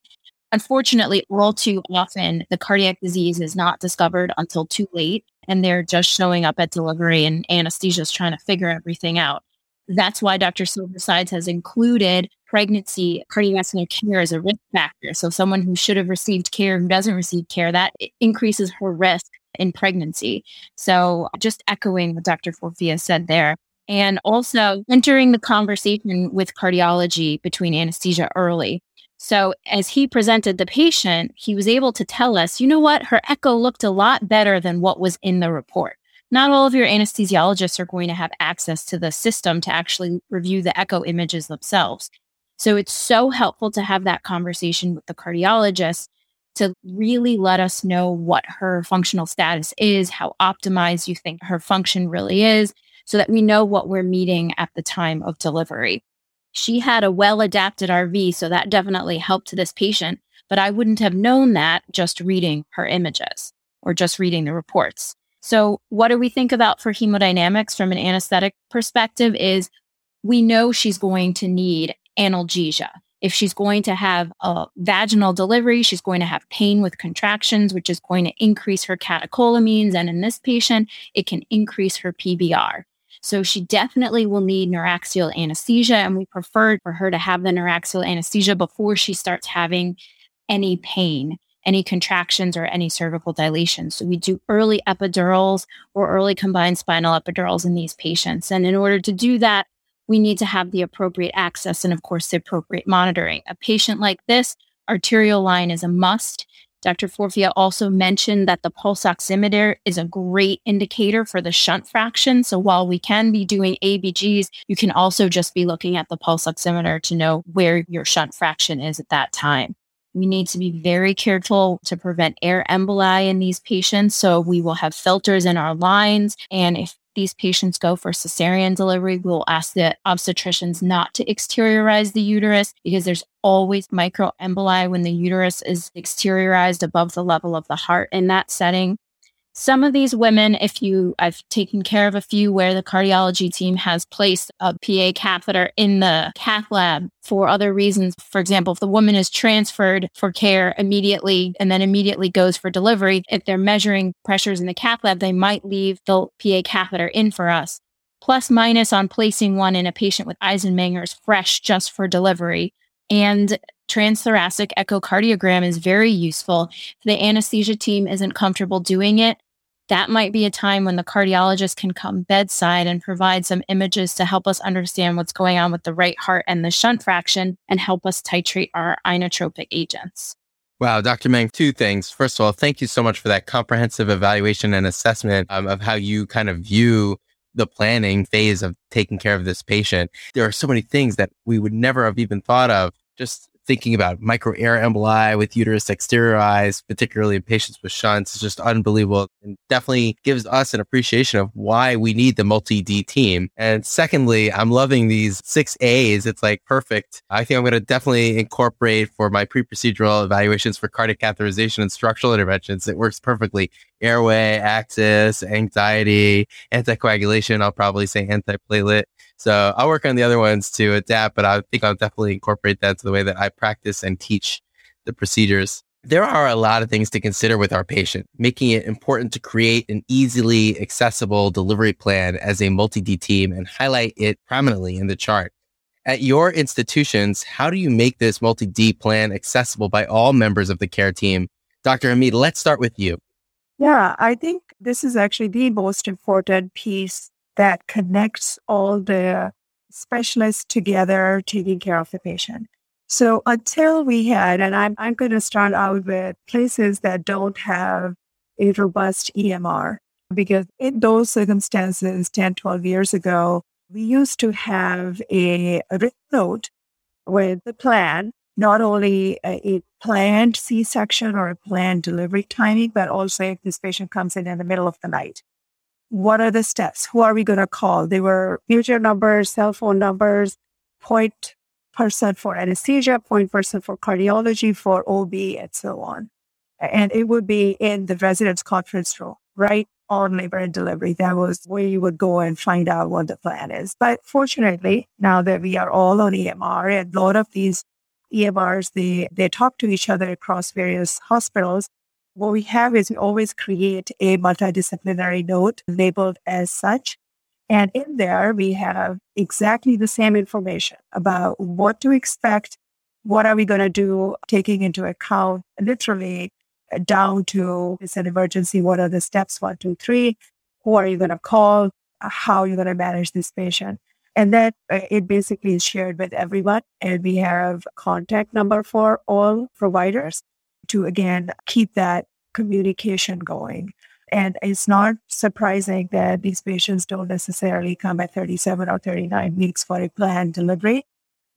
Unfortunately, all too often, the cardiac disease is not discovered until too late, and they're just showing up at delivery, and anesthesia is trying to figure everything out. That's why Dr. Silversides has included pregnancy cardiovascular care as a risk factor. So someone who should have received care who doesn't receive care, that increases her risk in pregnancy. So just echoing what Dr. Forfia said there. And also entering the conversation with cardiology between anesthesia early. So as he presented the patient, he was able to tell us, you know what, her echo looked a lot better than what was in the report. Not all of your anesthesiologists are going to have access to the system to actually review the echo images themselves. So it's so helpful to have that conversation with the cardiologist to really let us know what her functional status is, how optimized you think her function really is, so that we know what we're meeting at the time of delivery. She had a well adapted RV, so that definitely helped this patient, but I wouldn't have known that just reading her images or just reading the reports. So, what do we think about for hemodynamics from an anesthetic perspective is we know she's going to need analgesia. If she's going to have a vaginal delivery, she's going to have pain with contractions, which is going to increase her catecholamines. And in this patient, it can increase her PVR. So she definitely will need neuraxial anesthesia. And we prefer for her to have the neuraxial anesthesia before she starts having any pain, any contractions, or any cervical dilation. So we do early epidurals or early combined spinal epidurals in these patients. And in order to do that, we need to have the appropriate access and, of course, the appropriate monitoring. A patient like this, arterial line is a must. Dr. Forfia also mentioned that the pulse oximeter is a great indicator for the shunt fraction. So while we can be doing ABGs, you can also just be looking at the pulse oximeter to know where your shunt fraction is at that time. We need to be very careful to prevent air emboli in these patients. So we will have filters in our lines. And if these patients go for cesarean delivery, we'll ask the obstetricians not to exteriorize the uterus because there's always microemboli when the uterus is exteriorized above the level of the heart in that setting. Some of these women, if you, I've taken care of a few where the cardiology team has placed a PA catheter in the cath lab for other reasons. For example, if the woman is transferred for care immediately and then immediately goes for delivery, if they're measuring pressures in the cath lab, they might leave the PA catheter in for us. Plus minus on placing one in a patient with Eisenmenger's fresh just for delivery. And transthoracic echocardiogram is very useful. If the anesthesia team isn't comfortable doing it, that might be a time when the cardiologist can come bedside and provide some images to help us understand what's going on with the right heart and the shunt fraction and help us titrate our inotropic agents. Wow, Dr. Meng, two things. First of all, thank you so much for that comprehensive evaluation and assessment um, of how you kind of view the planning phase of taking care of this patient. There are so many things that we would never have even thought of just thinking about micro air emboli with uterus exteriorized, particularly in patients with shunts, is just unbelievable and definitely gives us an appreciation of why we need the multi D team. And secondly, I'm loving these six A's. It's like perfect. I think I'm going to definitely incorporate for my pre procedural evaluations for cardiac catheterization and structural interventions. It works perfectly. Airway, access, anxiety, anticoagulation. I'll probably say antiplatelet so I'll work on the other ones to adapt, but I think I'll definitely incorporate that to the way that I practice and teach the procedures. There are a lot of things to consider with our patient, making it important to create an easily accessible delivery plan as a multi-D team and highlight it prominently in the chart. At your institutions, how do you make this multi-D plan accessible by all members of the care team? Dr. Hameed, let's start with you. Yeah, I think this is actually the most important piece that connects all the specialists together taking care of the patient. So until we had, and I'm, I'm going to start out with places that don't have a robust EMR, because in those circumstances, 10, 12 years ago, we used to have a, written note with the plan, not only a, a planned C section or a planned delivery timing, but also if this patient comes in in the middle of the night what are the steps? Who are we going to call? They were future numbers, cell phone numbers, point person for anesthesia, point person for cardiology, for OB, and so on. And it would be in the residence conference room, right on labor and delivery. That was where you would go and find out what the plan is. But fortunately, now that we are all on EMR and a lot of these EMRs, they, they talk to each other across various hospitals what we have is we always create a multidisciplinary note labeled as such. And in there, we have exactly the same information about what to expect, what are we going to do, taking into account literally down to it's an emergency, what are the steps one, two, three, who are you going to call, how are you're going to manage this patient. And that uh, it basically is shared with everyone. And we have contact number for all providers to again keep that communication going. And it's not surprising that these patients don't necessarily come at 37 or 39 weeks for a planned delivery,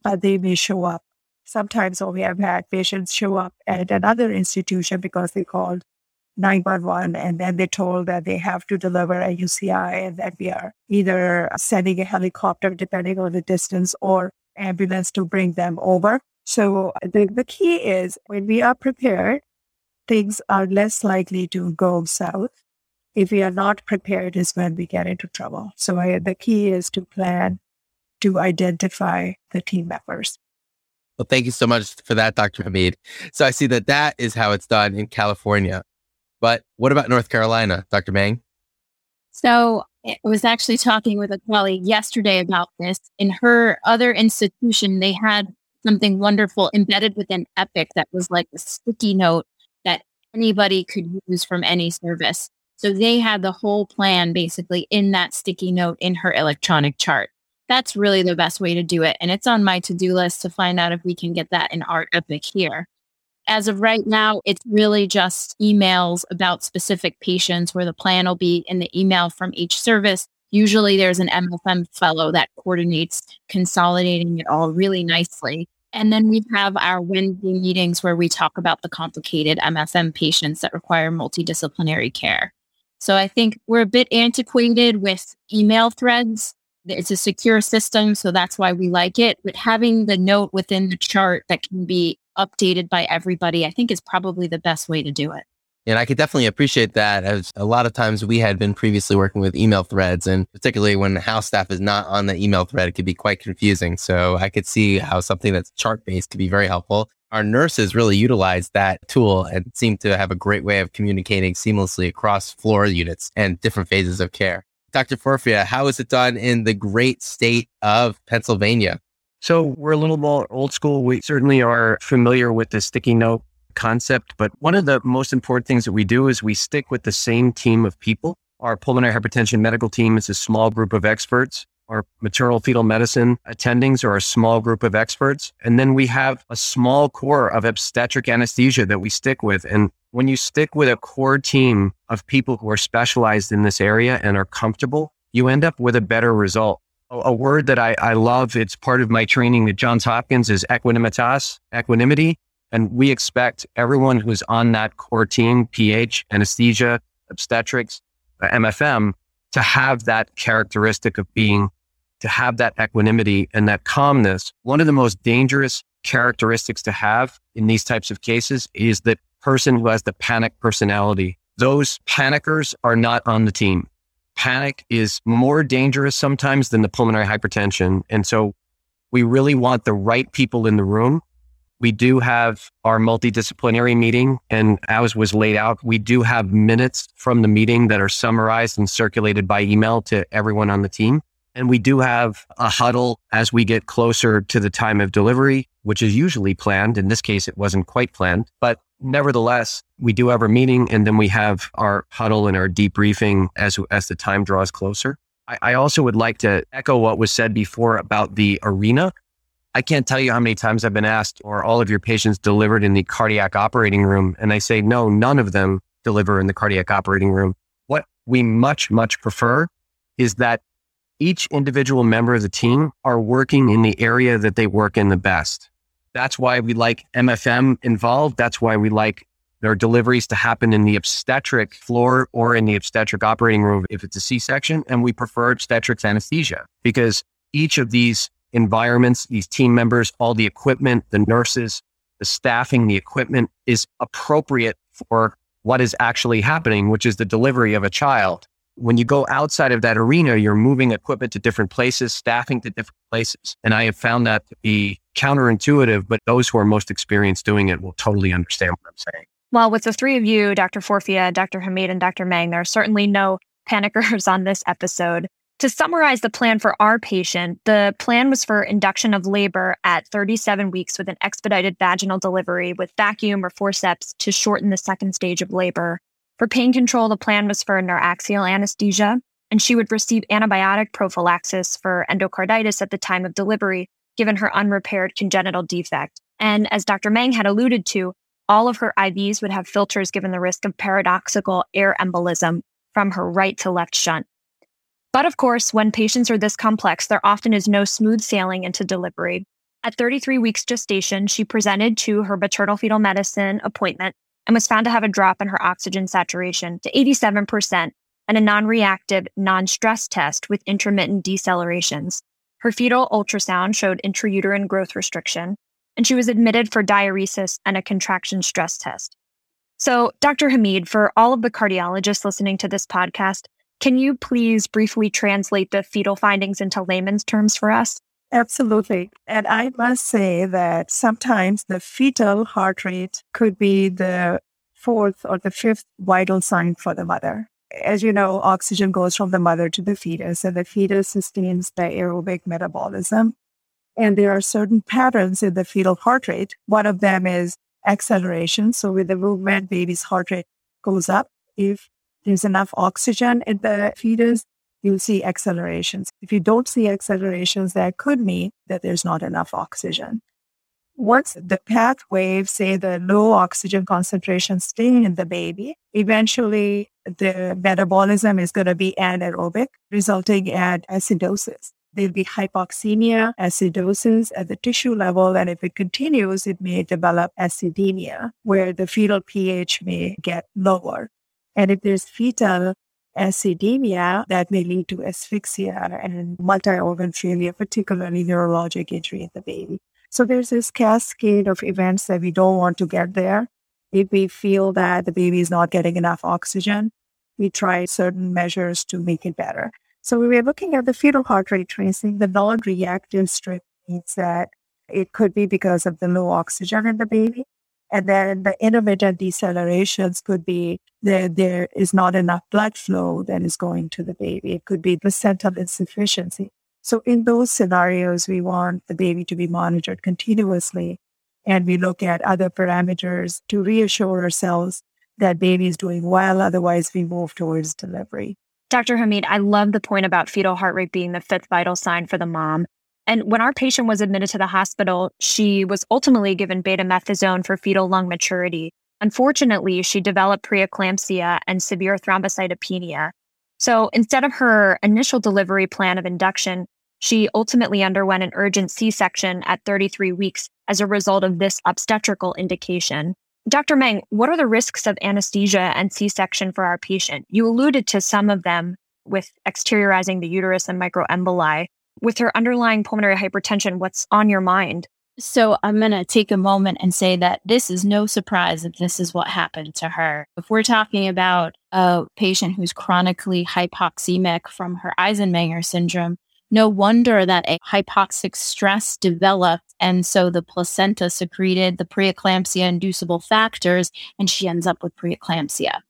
but they may show up. Sometimes we have had patients show up at another institution because they called 911 and then they're told that they have to deliver a UCI and that we are either sending a helicopter depending on the distance or ambulance to bring them over. So the, the key is when we are prepared, things are less likely to go south. If we are not prepared is when we get into trouble. So I, the key is to plan to identify the team members. Well, thank you so much for that, Dr. Hameed. So I see that that is how it's done in California. But what about North Carolina, Dr. Meng? So I was actually talking with a colleague yesterday about this. In her other institution, they had something wonderful embedded within Epic that was like a sticky note that anybody could use from any service. So they had the whole plan basically in that sticky note in her electronic chart. That's really the best way to do it. And it's on my to do list to find out if we can get that in our Epic here as of right now, it's really just emails about specific patients where the plan will be in the email from each service. Usually there's an MFM fellow that coordinates consolidating it all really nicely. And then we have our Wednesday meetings where we talk about the complicated MFM patients that require multidisciplinary care. So I think we're a bit antiquated with email threads. It's a secure system, so that's why we like it. But having the note within the chart that can be updated by everybody, I think is probably the best way to do it. And I could definitely appreciate that as a lot of times we had been previously working with email threads and particularly when house staff is not on the email thread, it could be quite confusing. So I could see how something that's chart based could be very helpful. Our nurses really utilize that tool and seem to have a great way of communicating seamlessly across floor units and different phases of care. Dr. Forfia, how is it done in the great state of Pennsylvania? So we're a little more old school. We certainly are familiar with the sticky note concept, but one of the most important things that we do is we stick with the same team of people. Our pulmonary hypertension medical team is a small group of experts. Our maternal fetal medicine attendings are a small group of experts. And then we have a small core of obstetric anesthesia that we stick with. And when you stick with a core team of people who are specialized in this area and are comfortable, you end up with a better result a word that I, I love. It's part of my training at Johns Hopkins is equanimitas, equanimity. And we expect everyone who's on that core team, PH, anesthesia, obstetrics, MFM, to have that characteristic of being, to have that equanimity and that calmness. One of the most dangerous characteristics to have in these types of cases is the person who has the panic personality. Those panickers are not on the team panic is more dangerous sometimes than the pulmonary hypertension. And so we really want the right people in the room. We do have our multidisciplinary meeting, and as was laid out, we do have minutes from the meeting that are summarized and circulated by email to everyone on the team. And we do have a huddle as we get closer to the time of delivery, which is usually planned. In this case, it wasn't quite planned, but nevertheless, we do have a meeting and then we have our huddle and our debriefing as, as the time draws closer. I, I also would like to echo what was said before about the arena. I can't tell you how many times I've been asked, are all of your patients delivered in the cardiac operating room? And I say, no, none of them deliver in the cardiac operating room. What we much, much prefer is that each individual member of the team are working in the area that they work in the best. That's why we like MFM involved. That's why we like their deliveries to happen in the obstetric floor or in the obstetric operating room if it's a C section. And we prefer obstetrics anesthesia because each of these environments, these team members, all the equipment, the nurses, the staffing, the equipment is appropriate for what is actually happening, which is the delivery of a child. When you go outside of that arena, you're moving equipment to different places, staffing to different places. And I have found that to be counterintuitive, but those who are most experienced doing it will totally understand what I'm saying. Well, with the three of you, Dr. Forfia, Dr. Hameed, and Dr. Meng, there are certainly no panickers on this episode. To summarize the plan for our patient, the plan was for induction of labor at 37 weeks with an expedited vaginal delivery with vacuum or forceps to shorten the second stage of labor. For pain control, the plan was for neuraxial anesthesia, and she would receive antibiotic prophylaxis for endocarditis at the time of delivery, given her unrepaired congenital defect. And as Dr. Meng had alluded to, all of her IVs would have filters given the risk of paradoxical air embolism from her right to left shunt. But of course, when patients are this complex, there often is no smooth sailing into delivery. At 33 weeks gestation, she presented to her maternal fetal medicine appointment and was found to have a drop in her oxygen saturation to 87% and a non reactive, non stress test with intermittent decelerations. Her fetal ultrasound showed intrauterine growth restriction, and she was admitted for diuresis and a contraction stress test. So, Dr. Hameed, for all of the cardiologists listening to this podcast, can you please briefly translate the fetal findings into layman's terms for us? Absolutely. And I must say that sometimes the fetal heart rate could be the fourth or the fifth vital sign for the mother. As you know, oxygen goes from the mother to the fetus, and the fetus sustains the aerobic metabolism. And there are certain patterns in the fetal heart rate. One of them is acceleration. So with the movement, baby's heart rate goes up. If there's enough oxygen in the fetus, you'll see accelerations. If you don't see accelerations, that could mean that there's not enough oxygen. Once the path waves, say the low oxygen concentration stay in the baby, eventually the metabolism is going to be anaerobic, resulting in acidosis. There'll be hypoxemia, acidosis at the tissue level, and if it continues, it may develop acidemia, where the fetal pH may get lower. And if there's fetal acidemia, that may lead to asphyxia and multi-organ failure, particularly neurologic injury in the baby. So there's this cascade of events that we don't want to get there. If we feel that the baby is not getting enough oxygen, we try certain measures to make it better. So we were looking at the fetal heart rate tracing. The non-reactive strip means that it could be because of the low oxygen in the baby. And then the intermittent decelerations could be that there is not enough blood flow that is going to the baby. It could be placental insufficiency. So in those scenarios, we want the baby to be monitored continuously. And we look at other parameters to reassure ourselves that baby is doing well. Otherwise, we move towards delivery. Dr. Hameed, I love the point about fetal heart rate being the fifth vital sign for the mom. And when our patient was admitted to the hospital, she was ultimately given betamethasone for fetal lung maturity. Unfortunately, she developed preeclampsia and severe thrombocytopenia. So instead of her initial delivery plan of induction, she ultimately underwent an urgent C section at 33 weeks as a result of this obstetrical indication. Dr. Meng, what are the risks of anesthesia and C section for our patient? You alluded to some of them with exteriorizing the uterus and microemboli with her underlying pulmonary hypertension, what's on your mind? So I'm going to take a moment and say that this is no surprise if this is what happened to her. If we're talking about a patient who's chronically hypoxemic from her Eisenmenger syndrome, no wonder that a hypoxic stress developed. And so the placenta secreted the preeclampsia inducible factors, and she ends up with preeclampsia.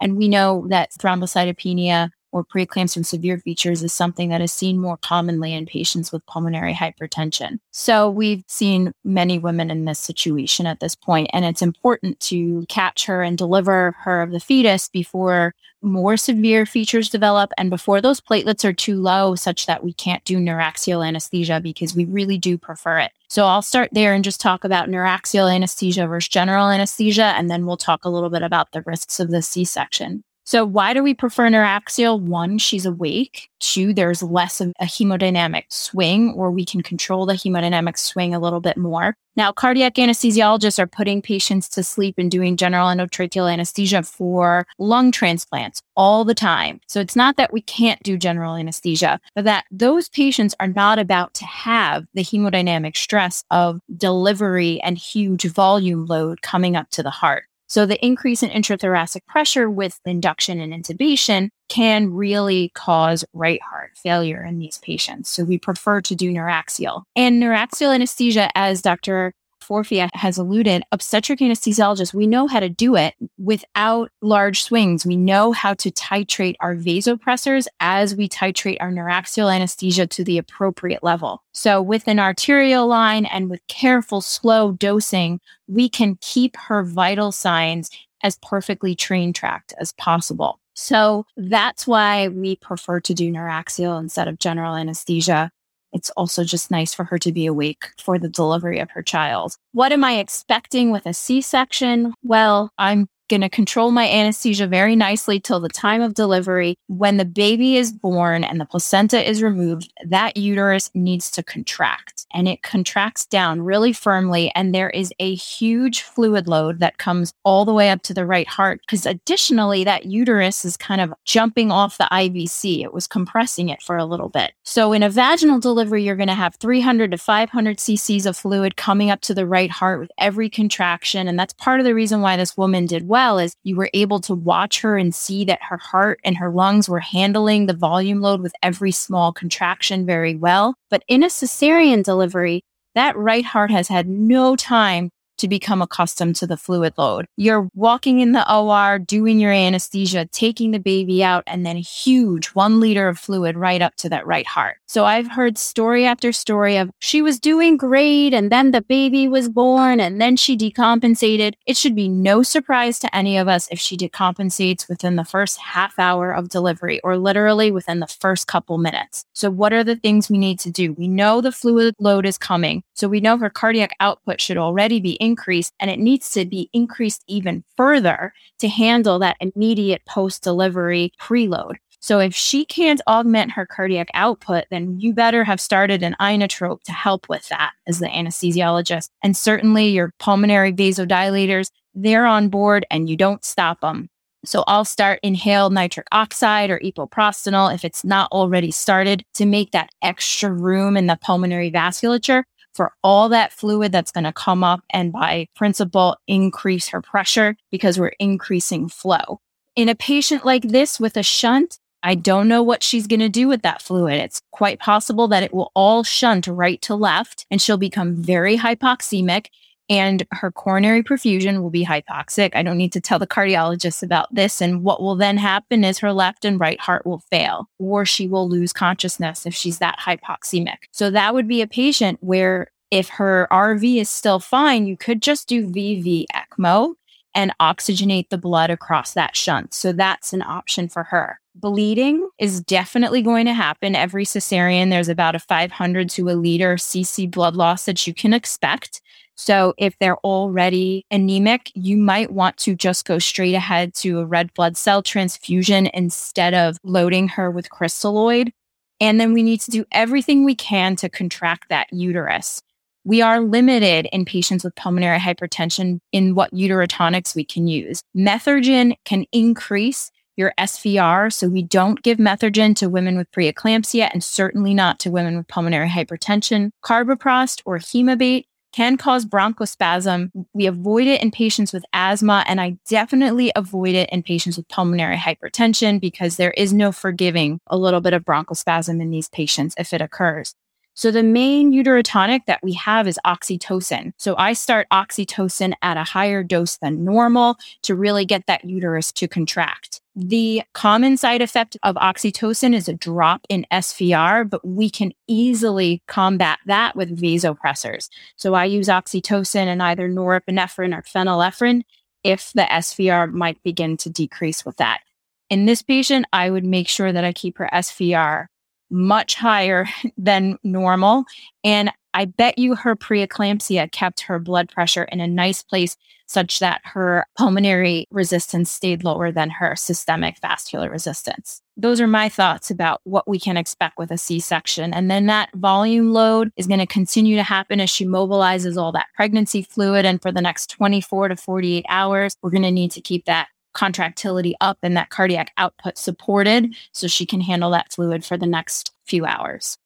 And we know that thrombocytopenia or preeclampsia severe features is something that is seen more commonly in patients with pulmonary hypertension. So we've seen many women in this situation at this point, and it's important to catch her and deliver her of the fetus before more severe features develop and before those platelets are too low such that we can't do neuraxial anesthesia because we really do prefer it. So I'll start there and just talk about neuraxial anesthesia versus general anesthesia, and then we'll talk a little bit about the risks of the C-section. So, why do we prefer neuraxial? One, she's awake. Two, there's less of a hemodynamic swing, or we can control the hemodynamic swing a little bit more. Now, cardiac anesthesiologists are putting patients to sleep and doing general endotracheal anesthesia for lung transplants all the time. So, it's not that we can't do general anesthesia, but that those patients are not about to have the hemodynamic stress of delivery and huge volume load coming up to the heart. So the increase in intrathoracic pressure with induction and intubation can really cause right heart failure in these patients. So we prefer to do neuraxial. And neuraxial anesthesia, as Dr. Forfia has alluded, obstetric anesthesiologists, we know how to do it without large swings. We know how to titrate our vasopressors as we titrate our neuraxial anesthesia to the appropriate level. So with an arterial line and with careful, slow dosing, we can keep her vital signs as perfectly train tracked as possible. So that's why we prefer to do neuraxial instead of general anesthesia. It's also just nice for her to be awake for the delivery of her child. What am I expecting with a C section? Well, I'm going to control my anesthesia very nicely till the time of delivery. When the baby is born and the placenta is removed, that uterus needs to contract and it contracts down really firmly. And there is a huge fluid load that comes all the way up to the right heart because additionally, that uterus is kind of jumping off the IVC. It was compressing it for a little bit. So in a vaginal delivery, you're going to have 300 to 500 cc's of fluid coming up to the right heart with every contraction. And that's part of the reason why this woman did well is you were able to watch her and see that her heart and her lungs were handling the volume load with every small contraction very well. But in a cesarean delivery, that right heart has had no time to become accustomed to the fluid load. You're walking in the OR, doing your anesthesia, taking the baby out, and then huge one liter of fluid right up to that right heart. So I've heard story after story of she was doing great and then the baby was born and then she decompensated. It should be no surprise to any of us if she decompensates within the first half hour of delivery or literally within the first couple minutes. So what are the things we need to do? We know the fluid load is coming. So we know her cardiac output should already be increased and it needs to be increased even further to handle that immediate post delivery preload. So if she can't augment her cardiac output, then you better have started an inotrope to help with that as the anesthesiologist. And certainly your pulmonary vasodilators, they're on board and you don't stop them. So I'll start inhaled nitric oxide or epoprostenol if it's not already started to make that extra room in the pulmonary vasculature for all that fluid that's going to come up and by principle increase her pressure because we're increasing flow. In a patient like this with a shunt, I don't know what she's going to do with that fluid. It's quite possible that it will all shunt right to left and she'll become very hypoxemic and her coronary perfusion will be hypoxic. I don't need to tell the cardiologist about this. And what will then happen is her left and right heart will fail, or she will lose consciousness if she's that hypoxemic. So that would be a patient where if her RV is still fine, you could just do VV ECMO and oxygenate the blood across that shunt. So that's an option for her. Bleeding is definitely going to happen every cesarean. There's about a 500 to a liter CC blood loss that you can expect. So if they're already anemic, you might want to just go straight ahead to a red blood cell transfusion instead of loading her with crystalloid. And then we need to do everything we can to contract that uterus. We are limited in patients with pulmonary hypertension in what uterotonics we can use. Methergine can increase your SVR. So we don't give Methergine to women with preeclampsia and certainly not to women with pulmonary hypertension. Carboprost or Hemabate can cause bronchospasm. We avoid it in patients with asthma, and I definitely avoid it in patients with pulmonary hypertension because there is no forgiving a little bit of bronchospasm in these patients if it occurs. So the main uterotonic that we have is oxytocin. So I start oxytocin at a higher dose than normal to really get that uterus to contract. The common side effect of oxytocin is a drop in SVR, but we can easily combat that with vasopressors. So I use oxytocin and either norepinephrine or phenylephrine if the SVR might begin to decrease with that. In this patient, I would make sure that I keep her SVR much higher than normal. And I bet you her preeclampsia kept her blood pressure in a nice place such that her pulmonary resistance stayed lower than her systemic vascular resistance. Those are my thoughts about what we can expect with a C section. And then that volume load is going to continue to happen as she mobilizes all that pregnancy fluid. And for the next 24 to 48 hours, we're going to need to keep that contractility up and that cardiac output supported so she can handle that fluid for the next few hours.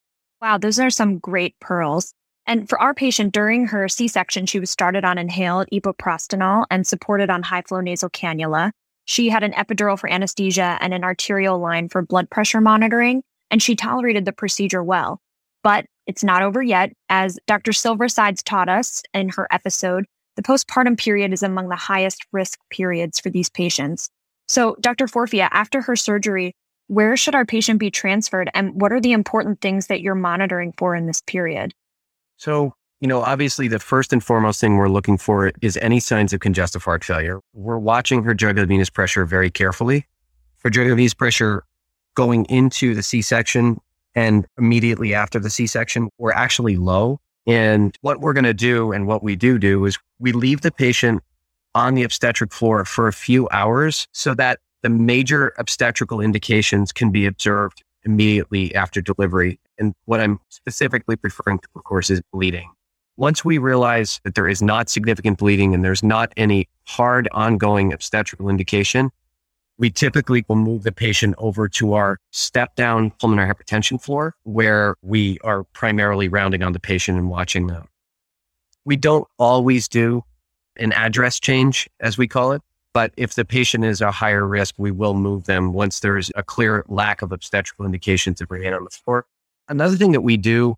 Wow, those are some great pearls. And for our patient during her C section, she was started on inhaled epoprostenol and supported on high flow nasal cannula. She had an epidural for anesthesia and an arterial line for blood pressure monitoring, and she tolerated the procedure well. But it's not over yet. As Dr. Silversides taught us in her episode, the postpartum period is among the highest risk periods for these patients. So, Dr. Forfia, after her surgery, where should our patient be transferred and what are the important things that you're monitoring for in this period? So, you know, obviously the first and foremost thing we're looking for is any signs of congestive heart failure. We're watching her jugular venous pressure very carefully. For jugular venous pressure going into the C-section and immediately after the C section were actually low. And what we're going to do and what we do do is we leave the patient on the obstetric floor for a few hours so that the major obstetrical indications can be observed immediately after delivery. And what I'm specifically referring to, of course, is bleeding. Once we realize that there is not significant bleeding and there's not any hard ongoing obstetrical indication, we typically will move the patient over to our step down pulmonary hypertension floor where we are primarily rounding on the patient and watching them. We don't always do an address change, as we call it. But if the patient is a higher risk, we will move them once there's a clear lack of obstetrical indications to remain on the floor. Another thing that we do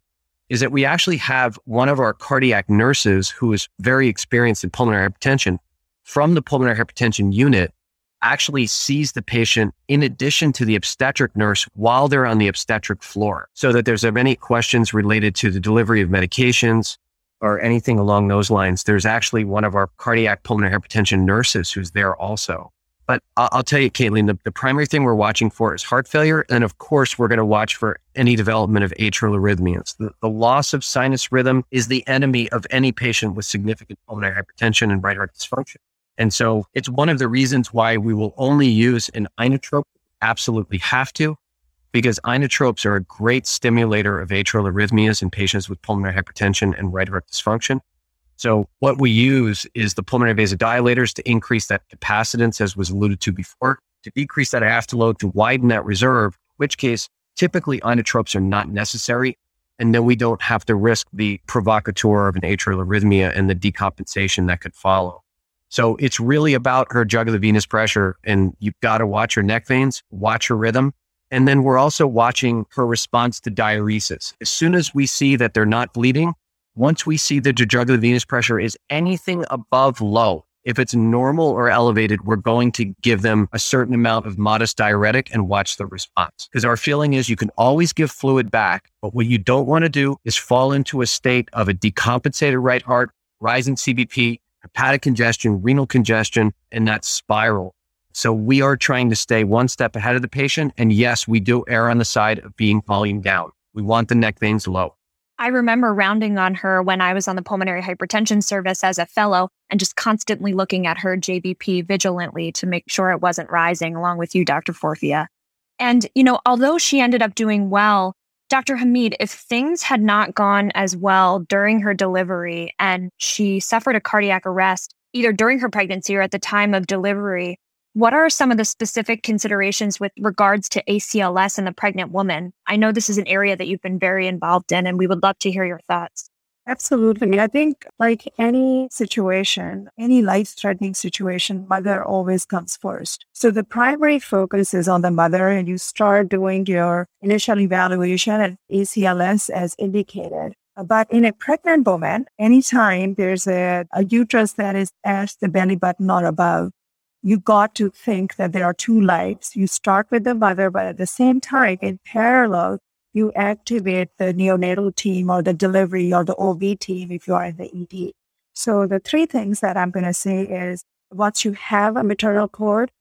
is that we actually have one of our cardiac nurses who is very experienced in pulmonary hypertension from the pulmonary hypertension unit actually sees the patient in addition to the obstetric nurse while they're on the obstetric floor so that there's any questions related to the delivery of medications or anything along those lines. There's actually one of our cardiac pulmonary hypertension nurses who's there also. But I'll, tell you, Caitlin, the, the primary thing we're watching for is heart failure. And of course, we're going to watch for any development of atrial arrhythmias. The, the loss of sinus rhythm is the enemy of any patient with significant pulmonary hypertension and right heart dysfunction. And so it's one of the reasons why we will only use an inotrope. Absolutely have to, because inotropes are a great stimulator of atrial arrhythmias in patients with pulmonary hypertension and right heart dysfunction. So what we use is the pulmonary vasodilators to increase that capacitance, as was alluded to before, to decrease that afterload, to widen that reserve, which case typically inotropes are not necessary. And then we don't have to risk the provocateur of an atrial arrhythmia and the decompensation that could follow. So it's really about her jugular venous pressure and you've got to watch her neck veins, watch her rhythm. And then we're also watching her response to diuresis. As soon as we see that they're not bleeding, once we see that the jugular venous pressure is anything above low, if it's normal or elevated, we're going to give them a certain amount of modest diuretic and watch the response. Because our feeling is you can always give fluid back, but what you don't want to do is fall into a state of a decompensated right heart, rising CVP, hepatic congestion, renal congestion, and that spiral. So we are trying to stay one step ahead of the patient. And yes, we do err on the side of being volume down. We want the neck veins low. I remember rounding on her when I was on the pulmonary hypertension service as a fellow and just constantly looking at her JVP vigilantly to make sure it wasn't rising along with you, Dr. Forfia. And, you know, although she ended up doing well, Dr. Hameed, if things had not gone as well during her delivery and she suffered a cardiac arrest, either during her pregnancy or at the time of delivery, what are some of the specific considerations with regards to ACLS and the pregnant woman? I know this is an area that you've been very involved in, and we would love to hear your thoughts. Absolutely. I think, like any situation, any life threatening situation, mother always comes first. So the primary focus is on the mother, and you start doing your initial evaluation at ACLS as indicated. But in a pregnant woman, anytime there's a, a uterus that is at the belly button or above, you got to think that there are two lives. You start with the mother, but at the same time, in parallel, you activate the neonatal team or the delivery or the OB team if you are in the ED. So the three things that I'm going to say is once you have a maternal cord,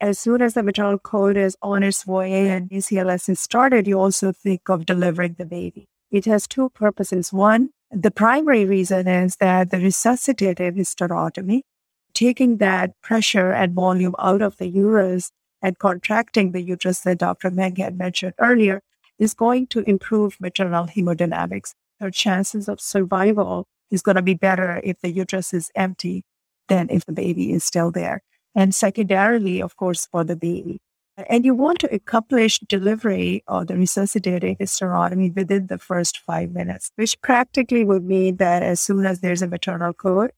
as soon as the maternal cord is on its way and ACLS is started, you also think of delivering the baby. It has two purposes. One, the primary reason is that the resuscitative hysterotomy, taking that pressure and volume out of the uterus and contracting the uterus that Dr. Meng had mentioned earlier, is going to improve maternal hemodynamics. Her chances of survival is going to be better if the uterus is empty than if the baby is still there. And secondarily, of course, for the baby. And you want to accomplish delivery or the resuscitating hysterotomy within the first five minutes, which practically would mean that as soon as there's a maternal code,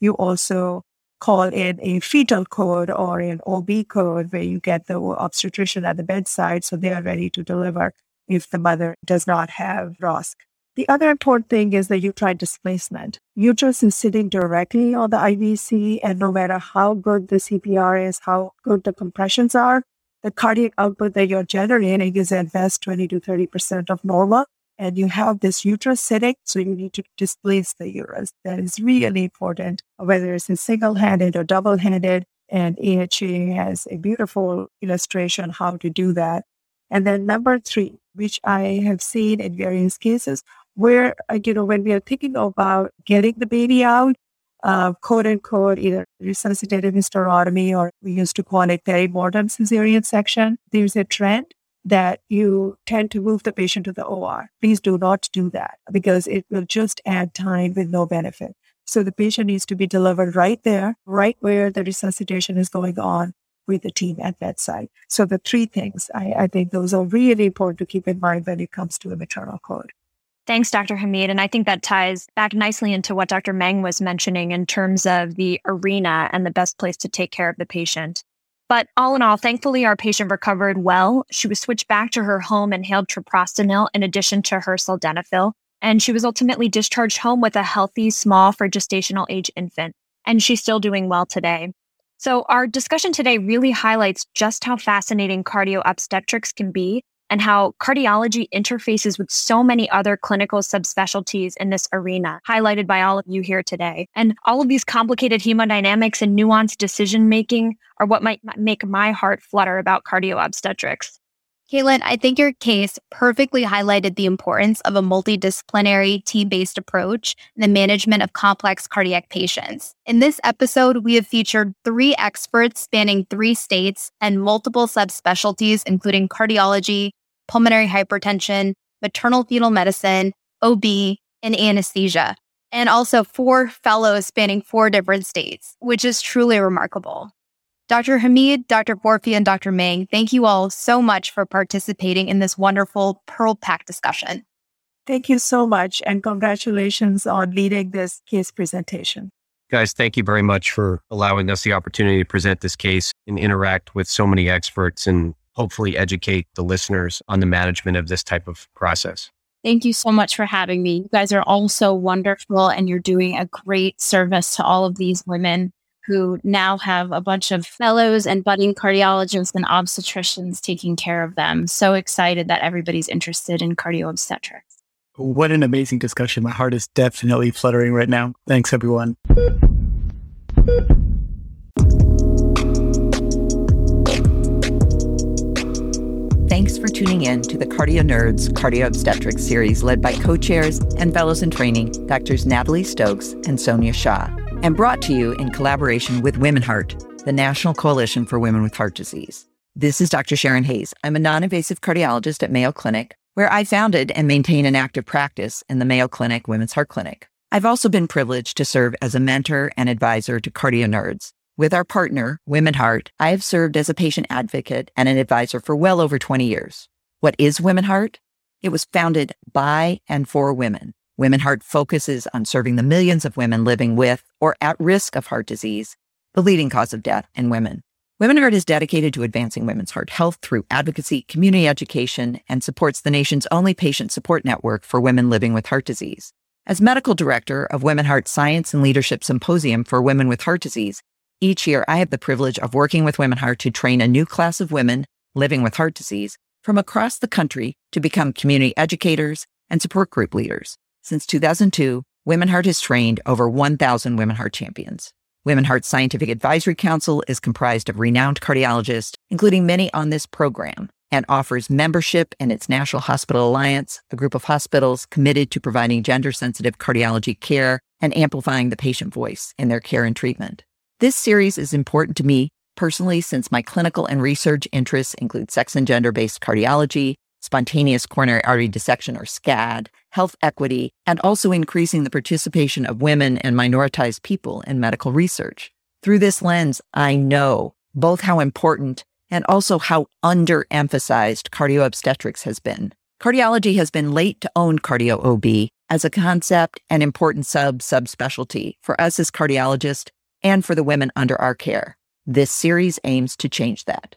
you also call in a fetal code or an OB code where you get the obstetrician at the bedside so they are ready to deliver if the mother does not have ROSC. The other important thing is the uterine displacement. Uterus is sitting directly on the IVC, and no matter how good the CPR is, how good the compressions are, the cardiac output that you're generating is at best 20 to 30% of normal. And you have this sitting, so you need to displace the uterus. That is really important, whether it's single handed or double handed. And AHA has a beautiful illustration how to do that. And then number three, which I have seen in various cases where, uh, you know, when we are thinking about getting the baby out, uh, quote unquote, either resuscitative hysterotomy or we used to call it perimortem cesarean section, there's a trend that you tend to move the patient to the OR. Please do not do that because it will just add time with no benefit. So the patient needs to be delivered right there, right where the resuscitation is going on with the team at bedside. So the three things, I, I think those are really important to keep in mind when it comes to a maternal code. Thanks, Dr. Hameed. And I think that ties back nicely into what Dr. Meng was mentioning in terms of the arena and the best place to take care of the patient. But all in all, thankfully, our patient recovered well. She was switched back to her home and inhaled treprostinil in addition to her sildenafil. And she was ultimately discharged home with a healthy, small for gestational age infant. And she's still doing well today. So our discussion today really highlights just how fascinating cardio obstetrics can be and how cardiology interfaces with so many other clinical subspecialties in this arena, highlighted by all of you here today. And all of these complicated hemodynamics and nuanced decision making are what might make my heart flutter about cardio obstetrics. Caitlin, I think your case perfectly highlighted the importance of a multidisciplinary, team based approach in the management of complex cardiac patients. In this episode, we have featured three experts spanning three states and multiple subspecialties, including cardiology, pulmonary hypertension, maternal fetal medicine, OB, and anesthesia, and also four fellows spanning four different states, which is truly remarkable. Dr. Hameed, Dr. Forfia, and Dr. Meng, thank you all so much for participating in this wonderful Pearl Pack discussion. Thank you so much, and congratulations on leading this case presentation. Guys, thank you very much for allowing us the opportunity to present this case and interact with so many experts and hopefully educate the listeners on the management of this type of process. Thank you so much for having me. You guys are all so wonderful and you're doing a great service to all of these women who now have a bunch of fellows and budding cardiologists and obstetricians taking care of them. So excited that everybody's interested in cardio obstetrics. What an amazing discussion. My heart is definitely fluttering right now. Thanks, everyone. Thanks for tuning in to the Cardio Nerds Cardio Obstetrics series led by co chairs and fellows in training, Doctors Natalie Stokes and Sonia Shah and brought to you in collaboration with WomenHeart, the National Coalition for Women with Heart Disease. This is Dr. Sharonne Hayes. I'm a non invasive cardiologist at Mayo Clinic, where I founded and maintain an active practice in the Mayo Clinic Women's Heart Clinic. I've also been privileged to serve as a mentor and advisor to cardio nerds. With our partner, WomenHeart, I have served as a patient advocate and an advisor for well over 20 years. What is WomenHeart? It was founded by and for women WomenHeart focuses on serving the millions of women living with or at risk of heart disease, the leading cause of death in women. WomenHeart is dedicated to advancing women's heart health through advocacy, community education, and supports the nation's only patient support network for women living with heart disease. As medical director of WomenHeart Science and Leadership Symposium for Women with Heart Disease, each year I have the privilege of working with WomenHeart to train a new class of women living with heart disease from across the country to become community educators and support group leaders. Since 2002, WomenHeart has trained over 1,000 WomenHeart champions. WomenHeart Scientific Advisory Council is comprised of renowned cardiologists, including many on this program, and offers membership in its National Hospital Alliance, a group of hospitals committed to providing gender sensitive cardiology care and amplifying the patient voice in their care and treatment. This series is important to me personally since my clinical and research interests include sex and gender based cardiology, spontaneous coronary artery dissection or SCAD, health equity, and also increasing the participation of women and minoritized people in medical research. Through this lens, I know both how important and also how underemphasized cardio obstetrics has been. Cardiology has been late to own cardio OB as a concept and important sub subspecialty for us as cardiologists and for the women under our care. This series aims to change that.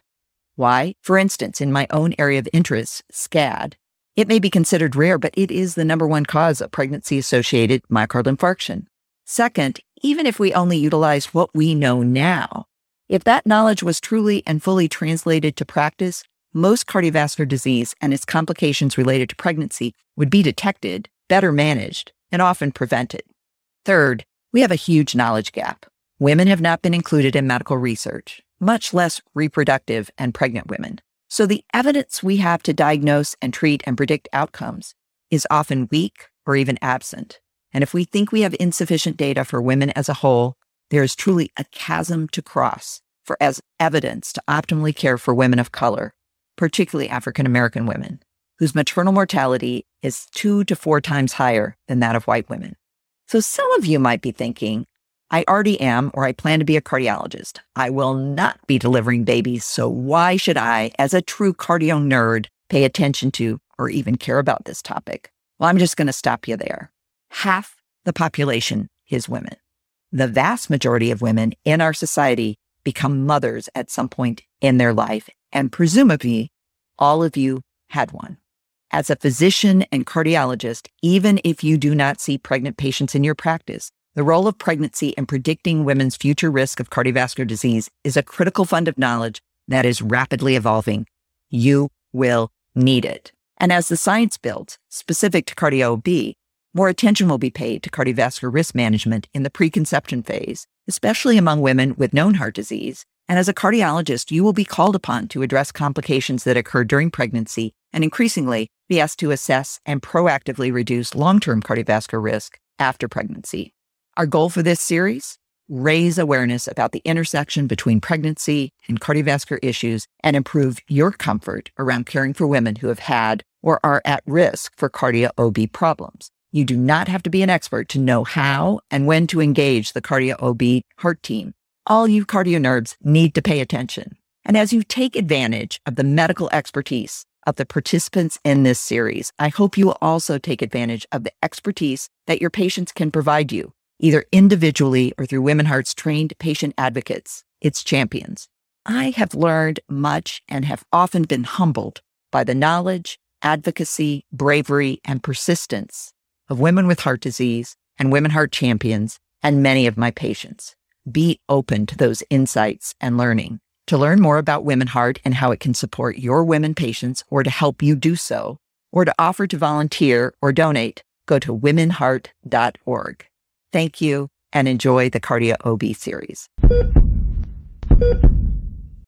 Why? For instance, in my own area of interest, SCAD, it may be considered rare, but it is the number one cause of pregnancy associated myocardial infarction. Second, even if we only utilize what we know now, if that knowledge was truly and fully translated to practice, most cardiovascular disease and its complications related to pregnancy would be detected, better managed, and often prevented. Third, we have a huge knowledge gap. Women have not been included in medical research much less reproductive and pregnant women. So the evidence we have to diagnose and treat and predict outcomes is often weak or even absent. And if we think we have insufficient data for women as a whole, there is truly a chasm to cross for as evidence to optimally care for women of color, particularly African American women, whose maternal mortality is two to four times higher than that of white women. So some of you might be thinking, I already am, or I plan to be a cardiologist. I will not be delivering babies. So why should I, as a true cardio nerd, pay attention to or even care about this topic? Well, I'm just going to stop you there. Half the population is women. The vast majority of women in our society become mothers at some point in their life. And presumably all of you had one. As a physician and cardiologist, even if you do not see pregnant patients in your practice, the role of pregnancy in predicting women's future risk of cardiovascular disease is a critical fund of knowledge that is rapidly evolving. You will need it. And as the science builds, specific to cardio OB, more attention will be paid to cardiovascular risk management in the preconception phase, especially among women with known heart disease. And as a cardiologist, you will be called upon to address complications that occur during pregnancy and increasingly be asked to assess and proactively reduce long term cardiovascular risk after pregnancy. Our goal for this series raise awareness about the intersection between pregnancy and cardiovascular issues and improve your comfort around caring for women who have had or are at risk for cardio OB problems. You do not have to be an expert to know how and when to engage the cardio OB heart team. All you cardio nerds need to pay attention. And as you take advantage of the medical expertise of the participants in this series, I hope you will also take advantage of the expertise that your patients can provide you either individually or through WomenHeart's trained patient advocates, its champions. I have learned much and have often been humbled by the knowledge, advocacy, bravery, and persistence of women with heart disease and WomenHeart champions and many of my patients. Be open to those insights and learning. To learn more about WomenHeart and how it can support your women patients or to help you do so, or to offer to volunteer or donate, go to womenheart.org. Thank you and enjoy the Cardio OB series.